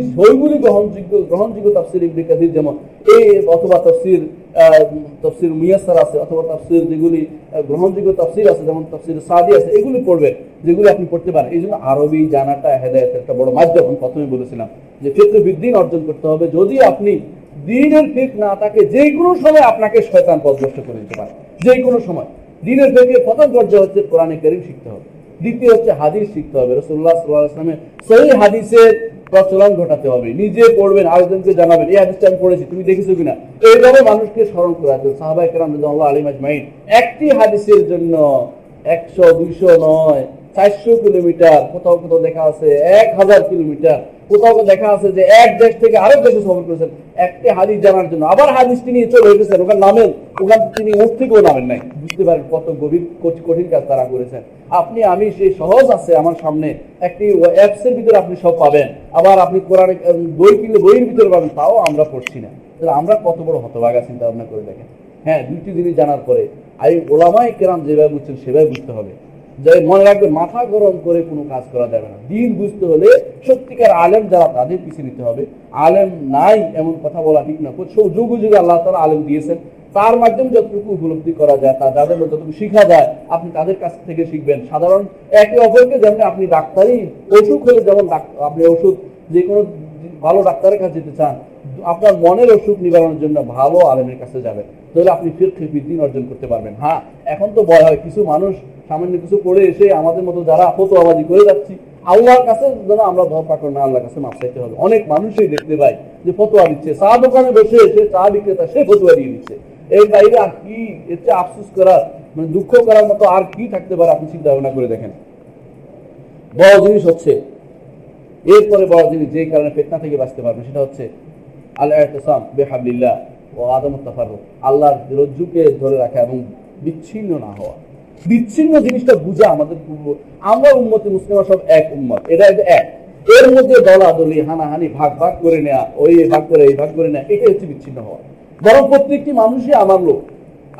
গ্রহণযোগ্য গ্রহণযোগ্য তফসির ইবনে কাসির যেমন এই অথবা তফসির তফসির মুয়াসার আছে অথবা তফসির যেগুলি গ্রহণযোগ্য তফসির আছে, যেমন তফসির সাদি আছে, এগুলি পড়বেন, যেগুলি আপনি পড়তে পারেন। এই জন্য আরবি জানাটা হেদায়তের একটা বড় মাধ্যম। প্রথমে বলেছিলাম যে ফিক্র বিদ্দিন অর্জন করতে হবে। যদি আপনি দিনের ঠিক না থাকে যে কোনো সময় আপনাকে শয়তান পদভ্রষ্ট করে দিতে পারে। যে কোনো সময়। দিনের ফেকের প্রথম পর্যায়ে হচ্ছে কোরআনে কারিম শিখতে হবে। দ্বিতীয় হচ্ছে হাদিস শিখতে হবে। রসুল্লাহ সাল্লাহ সেই হাদিসের প্রচলন ঘটাতে হবে। নিজে পড়বেন, আরেকজনকে জানাবেন, এই হাদিসটা আমি পড়েছি, তুমি দেখেছ কিনা? এইভাবে মানুষকে স্মরণ করাতে হবে। সাহাবাই কেরাম আল্লাহ আলী মাজমাইন একটি হাদিসের জন্য একশো দুইশো নয়, চারশো কিলোমিটার, কোথাও কোথাও দেখা আছে, এক হাজার কিলোমিটার কোথাও দেখা আছে যে এক দেশ থেকে আরেক দেশে সফর করেছেন। একটি হাদিস জানার জন্য। আবার হাদিসটি নিয়ে চলে এসেছেন। ওখানে নামেন। ওখান তিনি উঠ থেকেও নামেন নাই। বুঝতে পারেন কত গভীর কঠিন কাজ তারা করেছেন। আপনি, আমি সেই সহজ আছে আমার সামনে। একটি অ্যাপস এর ভিতরে আপনি সব পাবেন। আবার আপনি কোরআন বই কিনলে বইয়ের ভিতরে পাবেন, তাও আমরা পড়ছি না। তাহলে আমরা কত বড় হতভাগা চিন্তা ভাবনা করে দেখেন। হ্যাঁ দুইটি জিনিস জানার পরে। এই ওলামাই কেরাম যেভাবে বুঝছেন, সেভাবে বুঝতে হবে। যে মনে রাখবেন মাথা গরম করে কোনো কাজ করা যাবে না। দিন বুঝতে হলে সত্যিকার আলেম যারা, তাদের পিছিয়ে নিতে হবে। আলেম নাই এমন কথা বলা ঠিক না। যুগ যুগে আল্লাহ তারা আলেম দিয়েছেন। তার মাধ্যমে যতটুকু উপলব্ধি করা যায়, তা যাদের যতটুকু শিখা যায়, আপনি তাদের কাছ থেকে শিখবেন। সাধারণ একে অপরকে যেমন আপনি ডাক্তারি অসুখ হলে যেমন আপনি ওষুধ, যে কোনো ভালো ডাক্তারের কাছে যেতে চান, আপনার মনের অসুখ নিবারণের জন্য ভালো আলেমের কাছে যাবেন। তাহলে আপনি ফিরকে বিদ্যিন অর্জন করতে পারবেন। হ্যাঁ এখন তো ভয় হয়, কিছু মানুষ সামান্য কিছু পড়ে এসে আমাদের মতো যারা ফতোয়াবাজি করে যাচ্ছি, আল্লাহর কাছে যেন আমরা ধরপাকড় না, আল্লাহর কাছে মাপ চাইতে হবে। অনেক মানুষই দেখতে পাই যে ফতোয়া দিচ্ছে। চা দোকানে বসে সে চা বিক্রেতা, সে ফতোয়া দিয়ে দিচ্ছে। এর বাইরে আর কি, এর চেয়ে আফসোস করার মানে দুঃখ করার মতো আর কি থাকতে পারে আপনি চিন্তা ভাবনা করে দেখেন। বড় জিনিস হচ্ছে, এরপরে বড় জিনিস যে কারণে ফেতনা থেকে বাঁচতে পারবে, সেটা হচ্ছে আল্লাহ বেহাবিল্লাহ ও আদম তাফারুক আল্লাহর রজ্জুকে ধরে রাখা এবং বিচ্ছিন্ন না হওয়া। বিচ্ছিন্ন জিনিসটা বুঝা আমাদের পূর্ব আমরা উন্মতি মুসলিমা সব এক উম্মত এটা এটা এক। এর মধ্যে দলাদলি হানাহানি, ভাগ ভাগ করে নেওয়া ওই ভাগ করে, এই ভাগ করে নেওয়া এটাই হচ্ছে বিচ্ছিন্ন হওয়া। বরং প্রত্যেকটি মানুষই আমার লোক।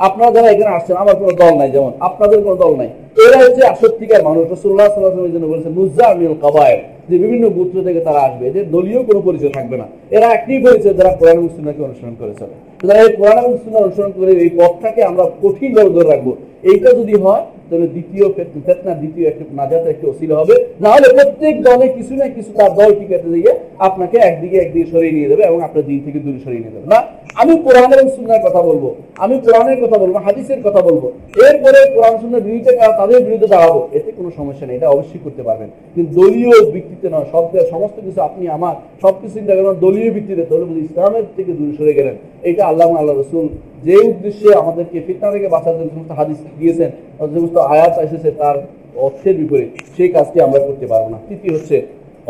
আপনারা যারা এখানে আসছেন, আমার কোনো দল নাই, যেমন আপনাদের কোনো দল নাই। এরা হচ্ছে সত্যিকার মানুষ। রসুল্লাহ সাল্লাহ বলেছেন নুজা আমিল কাবায় যে বিভিন্ন গোত্র থেকে তারা আসবে, এদের দলীয় কোনো পরিচয় থাকবে না। এরা একটি পরিচয়, যারা কোরআন মুসলিমকে অনুসরণ করেছে। তারা এই কোরআন মুসলিম অনুসরণ করে এই পথটাকে আমরা কঠিনভাবে ধরে রাখব। এইটা যদি হয় তাহলে দ্বিতীয় ফেত- ফেতনা দ্বিতীয় একটি নাজাতের একটি অসিল হবে। না হলে প্রত্যেক দলে কিছু না কিছু তার দল টিকাতে দিয়ে আপনাকে একদিকে একদিকে সরিয়ে নিয়ে দেবে এবং আপনার দিন থেকে দূরে সরিয়ে নিয়ে দেবে না, আমি কোরআন এবং সুন্নার কথা বলব। আমি কোরআনের কথা বলব, হাদিসের কথা বলব। এরপরে কোরআন, সুন্নার বিরুদ্ধে তাদের বিরুদ্ধে দাঁড়াবো, এতে কোনো সমস্যা নেই, এটা অবশ্যই করতে পারবেন। কিন্তু দলীয় ভিত্তিতে নয়, সব সমস্ত কিছু আপনি, আমার সব কিছু চিন্তা করেন দলীয় ভিত্তিতে, তাহলে বুঝি ইসলামের থেকে দূরে সরে গেলেন। এটা আল্লাহ আল্লাহ রসুল যে উদ্দেশ্যে আমাদেরকে ফিতনা থেকে বাঁচার জন্য সমস্ত হাদিস দিয়েছেন আর যে সমস্ত আয়াত এসেছে তার অর্থের বিপরীত, সেই কাজটি আমরা করতে পারব না। তৃতীয় হচ্ছে,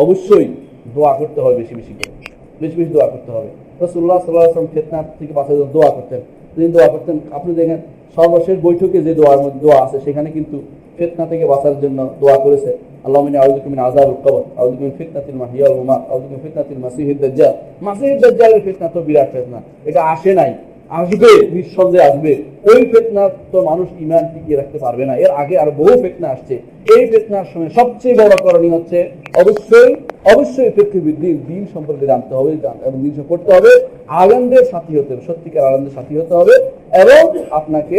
অবশ্যই দোয়া করতে হবে বেশি বেশি করে। বেশি বেশি দোয়া করতে হবে। রসুল্লাহ সাল্লাহ আসলাম ফেতনা থেকে জন্য দোয়া করতেন। তিনি দোয়া করতেন, আপনি দেখেন, সর্বশেষ বৈঠকে যে দোয়ার মধ্যে দোয়া আছে, সেখানে কিন্তু ফেতনা থেকে বাঁচার জন্য দোয়া করেছে। আল্লাহ মিনি আউযুকা মিন আযাবিল কবর আউযুকা মিন ফিতনাতিল মাহিয়া আউযুকা মিন ফিতনাতিল মাসিহিদ দাজ্জাল মাসিহিদ দাজ্জালের ফিতনা তো বিরাট ফেতনা। এটা আসে নাই। আসবে, নিঃসন্দেহে আসবে। ওই ফেতনা তো মানুষ ইমান টিকিয়ে রাখতে পারবে না। এর আগে আর বহু ফেতনা আসছে। এই ফেতনার সময় সবচেয়ে বড় করণীয় হচ্ছে অবশ্যই অবশ্যই পৃথিবীর দিন দিন সম্পর্কে জানতে হবে এবং দিন করতে হবে। আনন্দের সাথী হতে হবে, সত্যিকার আনন্দের সাথী হতে হবে, এবং আপনাকে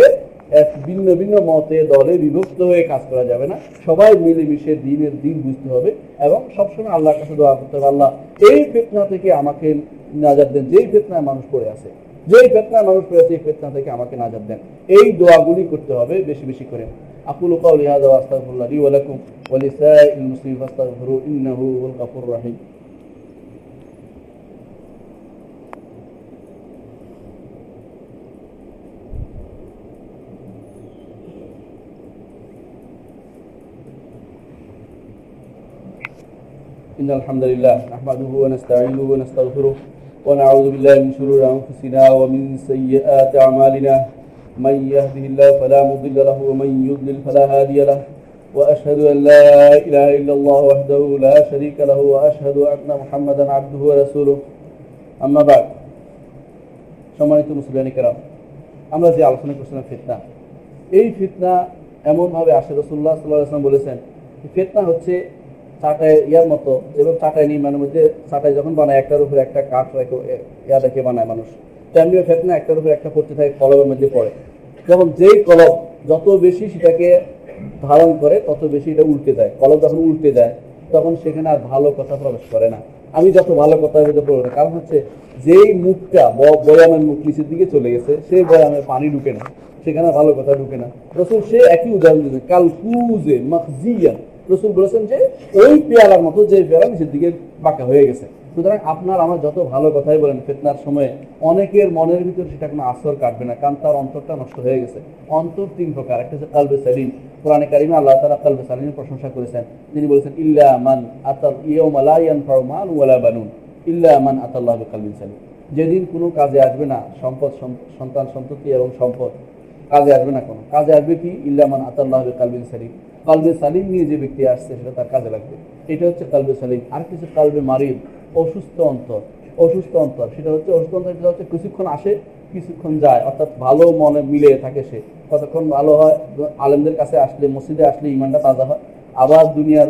এক ভিন্ন ভিন্ন মতে দলে বিভক্ত হয়ে কাজ করা যাবে না। সবাই মিলেমিশে দিনের দিন বুঝতে হবে, এবং সবসময় আল্লাহর কাছে দোয়া করতে হবে, আল্লাহ, এই ফেতনা থেকে আমাকে নাজার দেন, যেই ফেতনায় মানুষ পড়ে আছে। যেই ফেতনায় মানুষ পড়ে আছে এই ফেতনা থেকে আমাকে নাজার দেন এই দোয়াগুলি করতে হবে বেশি বেশি করে আকুল قولي هذا واستغفر الله لي ولكم ولسائر المسلمين فاستغفروه انه هو الغفور الرحيم إن الحمد لله نحمده ونستعينه ونستغفره ونعوذ بالله من شرور أنفسنا ومن سيئات أعمالنا. من يهده الله فلا مضل له ومن يضلل فلا هادي له. وأشهد أن لا إله إلا الله وحده لا شريك له وأشهد أن محمدا عبده ورسوله. أما بعد সম্মানিত মুসলিয়ানি কেরাম আমরা যে আলোচনা করছিলাম ফিতনা এই ফিতনা এমনভাবে আসে রসুল্লাহ সাল্লাহ আসলাম বলেছেন ফিতনা হচ্ছে চাটায় ইয়ার মতো এবং চাটায় নির্মাণের মধ্যে চাটায় যখন বানায় একটার উপরে একটা কাঠ রেখে ইয়া রেখে বানায় মানুষ। তেমনিও ফেতনা একটার উপরে একটা পড়তে থাকে, কলমের মধ্যে পড়ে। যেমন যেই কলম যত বেশি সেটাকে ধারণ করে, তত বেশি এটা উল্টে দেয় কলম যখন উল্টে দেয় তখন সেখানে আর ভালো কথা প্রবেশ করে না। আমি যত ভালো কথা বলতে পারব না, কারণ হচ্ছে যেই মুখটা বয়ামের মুখ নিচের দিকে চলে গেছে, সেই বয়ামে পানি ঢুকে না, সেখানে ভালো কথা ঢুকে না। রসুল সে একই উদাহরণ দিয়েছে কালকুজে মখজিয়া রসুল বলেছেন যে ওই পেয়ালার মতো যে পেয়ালা নিচের দিকে বাঁকা হয়ে গেছে। সুতরাং আপনার আমার যত ভালো কথাই বলেন, ফেতনার সময় অনেকের মনের ভিতর সেটা কোনো আসর কাটবে না, কারণ তার অন্তরটা নষ্ট হয়ে গেছে। অন্তর তিন প্রকার, একটা হচ্ছে কালবে সালিম। কোরআনে কারিমে আল্লাহ তালা কালবে সালিমের প্রশংসা করেছেন। তিনি বলেছেন, ইল্লা মান আতাল ইয়ৌমা লা ইয়ানফাউ মাল ওয়ালা বানুন, ইল্লা মান আতাল্লাহ বিকালবিন সালিম। যেদিন কোনো কাজে আসবে না, সম্পদ সন্তান সন্ততি এবং সম্পদ, কাজে আসবে না কোনো। কাজে আসবে কি? ইল্লামান আতাল্লাহ কালবিন সালিম। কালবে সালিম নিয়ে যে ব্যক্তি আসছে, সেটা তার কাজে লাগবে। এটা হচ্ছে কালবে সালিম। আর কিছু কালবে মারিদ অসুস্থ অন্তর। অসুস্থ অন্তর। সেটা হচ্ছে অসুস্থ অন্তর, সেটা হচ্ছে কিছুক্ষণ আসে, কিছুক্ষণ যায়। অর্থাৎ ভালো মনে মিলে থাকে সে। কতক্ষণ ভালো হয়? আলেমদের কাছে আসলে, মসজিদে আসলে ইমানটা তাজা হয়। আবার দুনিয়ার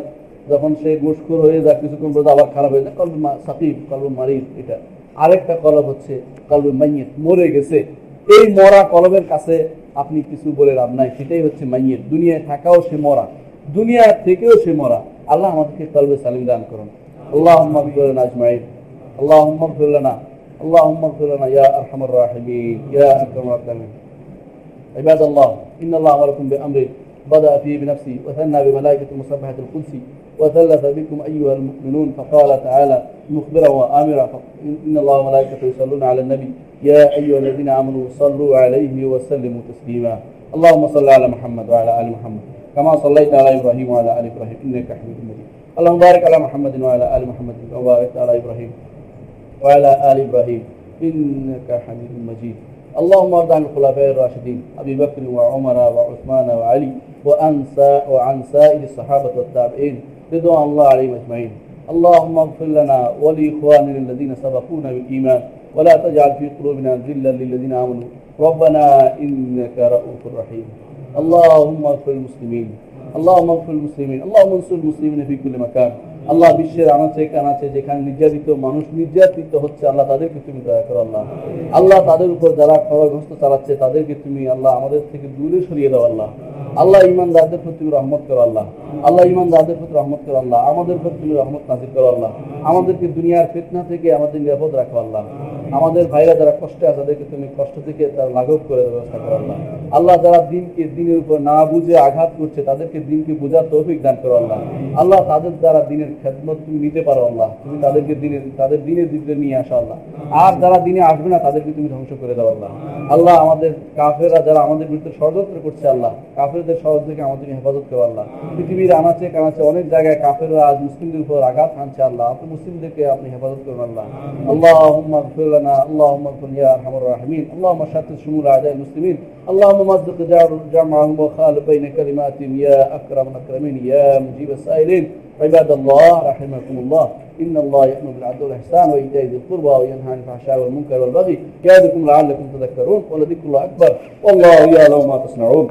যখন সে গোসখোর হয়ে যায়, কিছুক্ষণ পর আবার খারাপ হয়ে যায়। কলবে সাকিব, কলবে মারিদ এটা। আরেকটা কলব হচ্ছে কলবে মাইয়েত। মরে গেছে। এই মরা কলবের কাছে আপনি কিছু বলে লাভ নাই সেটাই হচ্ছে মাইয়ের দুনিয়ায় থাকাও সে মরা দুনিয়া থেকেও সে মরা আল্লাহ আমাদেরকে কলবে সালিম দান করুন আল্লাহ আজমাইন আল্লাহ লনা اللهم اغفر لنا يا ارحم الراحمين يا اكرم الاكرمين عباد الله ان الله امركم بامر بدا فيه بنفسه وثنى بملائكه المسبحه القدس وثلث بكم أيها المؤمنون فقال تعالى مخبرا وآمرا إن الله وملائكته يصلون على النبي. يا أيها الذين آمنوا صلوا عليه وسلموا تسليما. اللهم صل على محمد وعلى آل محمد. كما صليت على إبراهيم وعلى آل إبراهيم. إنك حميد مجيد. اللهم بارك على محمد وعلى آل محمد كما باركت على إبراهيم وعلى آل إبراهيم. إنك حميد مجيد. اللهم ارض عن الخلفاء الراشدين أبي بكر وعمر وعثمان وعلي وعن سا- وعن سائر الصحابة والتابعين. رضوان الله عليهم اجمعين اللهم اغفر لنا ولاخواننا الذين سبقونا بالايمان ولا تجعل في قلوبنا غلا للذين امنوا ربنا انك رؤوف رحيم اللهم اغفر المسلمين اللهم اغفر المسلمين اللهم انصر المسلمين في كل مكان আল্লাহ বিশ্বের আনাচে কানাচে যেখানে নির্যাতিত মানুষ নির্যাতিত হচ্ছে আল্লাহ তাদেরকে তুমি দয়া করো আল্লাহ আল্লাহ তাদের উপর যারা খরগ্রস্ত চালাচ্ছে তাদেরকে তুমি আল্লাহ আমাদের থেকে দূরে সরিয়ে দাও আল্লাহ আল্লাহ ইমানদারদের প্রতি রহমত করো আল্লাহ। আল্লাহ ইমানদারদের প্রতি রহমত করো আল্লাহ। আমাদের প্রতি রহমত নাজির করো আল্লাহ। আমাদেরকে দুনিয়ার ফিতনা থেকে আমাদের নিরাপদ রাখো আল্লাহ। আমাদের ভাইরা যারা কষ্টে আছে, তাদেরকে তুমি কষ্ট থেকে তার লাঘব করে ব্যবস্থা করো আল্লাহ। আল্লাহ যারা দিনকে দিনের উপর না বুঝে আঘাত করছে, তাদেরকে দিনকে বোঝার তৌফিক দান করো আল্লাহ। আল্লাহ তাদের দ্বারা দিনের খেদমত তুমি নিতে পারো আল্লাহ। তুমি তাদেরকে দিনের, তাদের দিনের দিকে নিয়ে আসো আল্লাহ। আর যারা দিনে আসবে না, তাদেরকে তুমি ধ্বংস করে দাও আল্লাহ। আল্লাহ আমাদের কাফেরা যারা আমাদের বিরুদ্ধে ষড়যন্ত্র করছে আল্লাহ, কাফেরদের ষড়যন্ত্র থেকে আমাদেরকে হেফাজত করো আল্লাহ পৃথিবীর আনাচে কানাচে অনেক জায়গায় কাফেররা আজ মুসলিমদের উপর আঘাত হানছে আল্লাহ আপনি মুসলিমদেরকে আপনি হেফাজত করুন আল্লাহ اللهم اغفر لنا اللهم اغفر يا ارحم الراحمين اللهم شتت شمول اعداء المسلمين اللهم مزق جار- جمعهم وخالف بين كلماتهم يا اكرم الاكرمين يا مجيب السائلين عباد الله رحمكم الله ان الله يامر بالعدل والاحسان وايتاء ذي القربى وينهى عن الفحشاء والمنكر والبغي يعظكم لعلكم تذكرون ولذكر الله اكبر والله يعلم ما تصنعون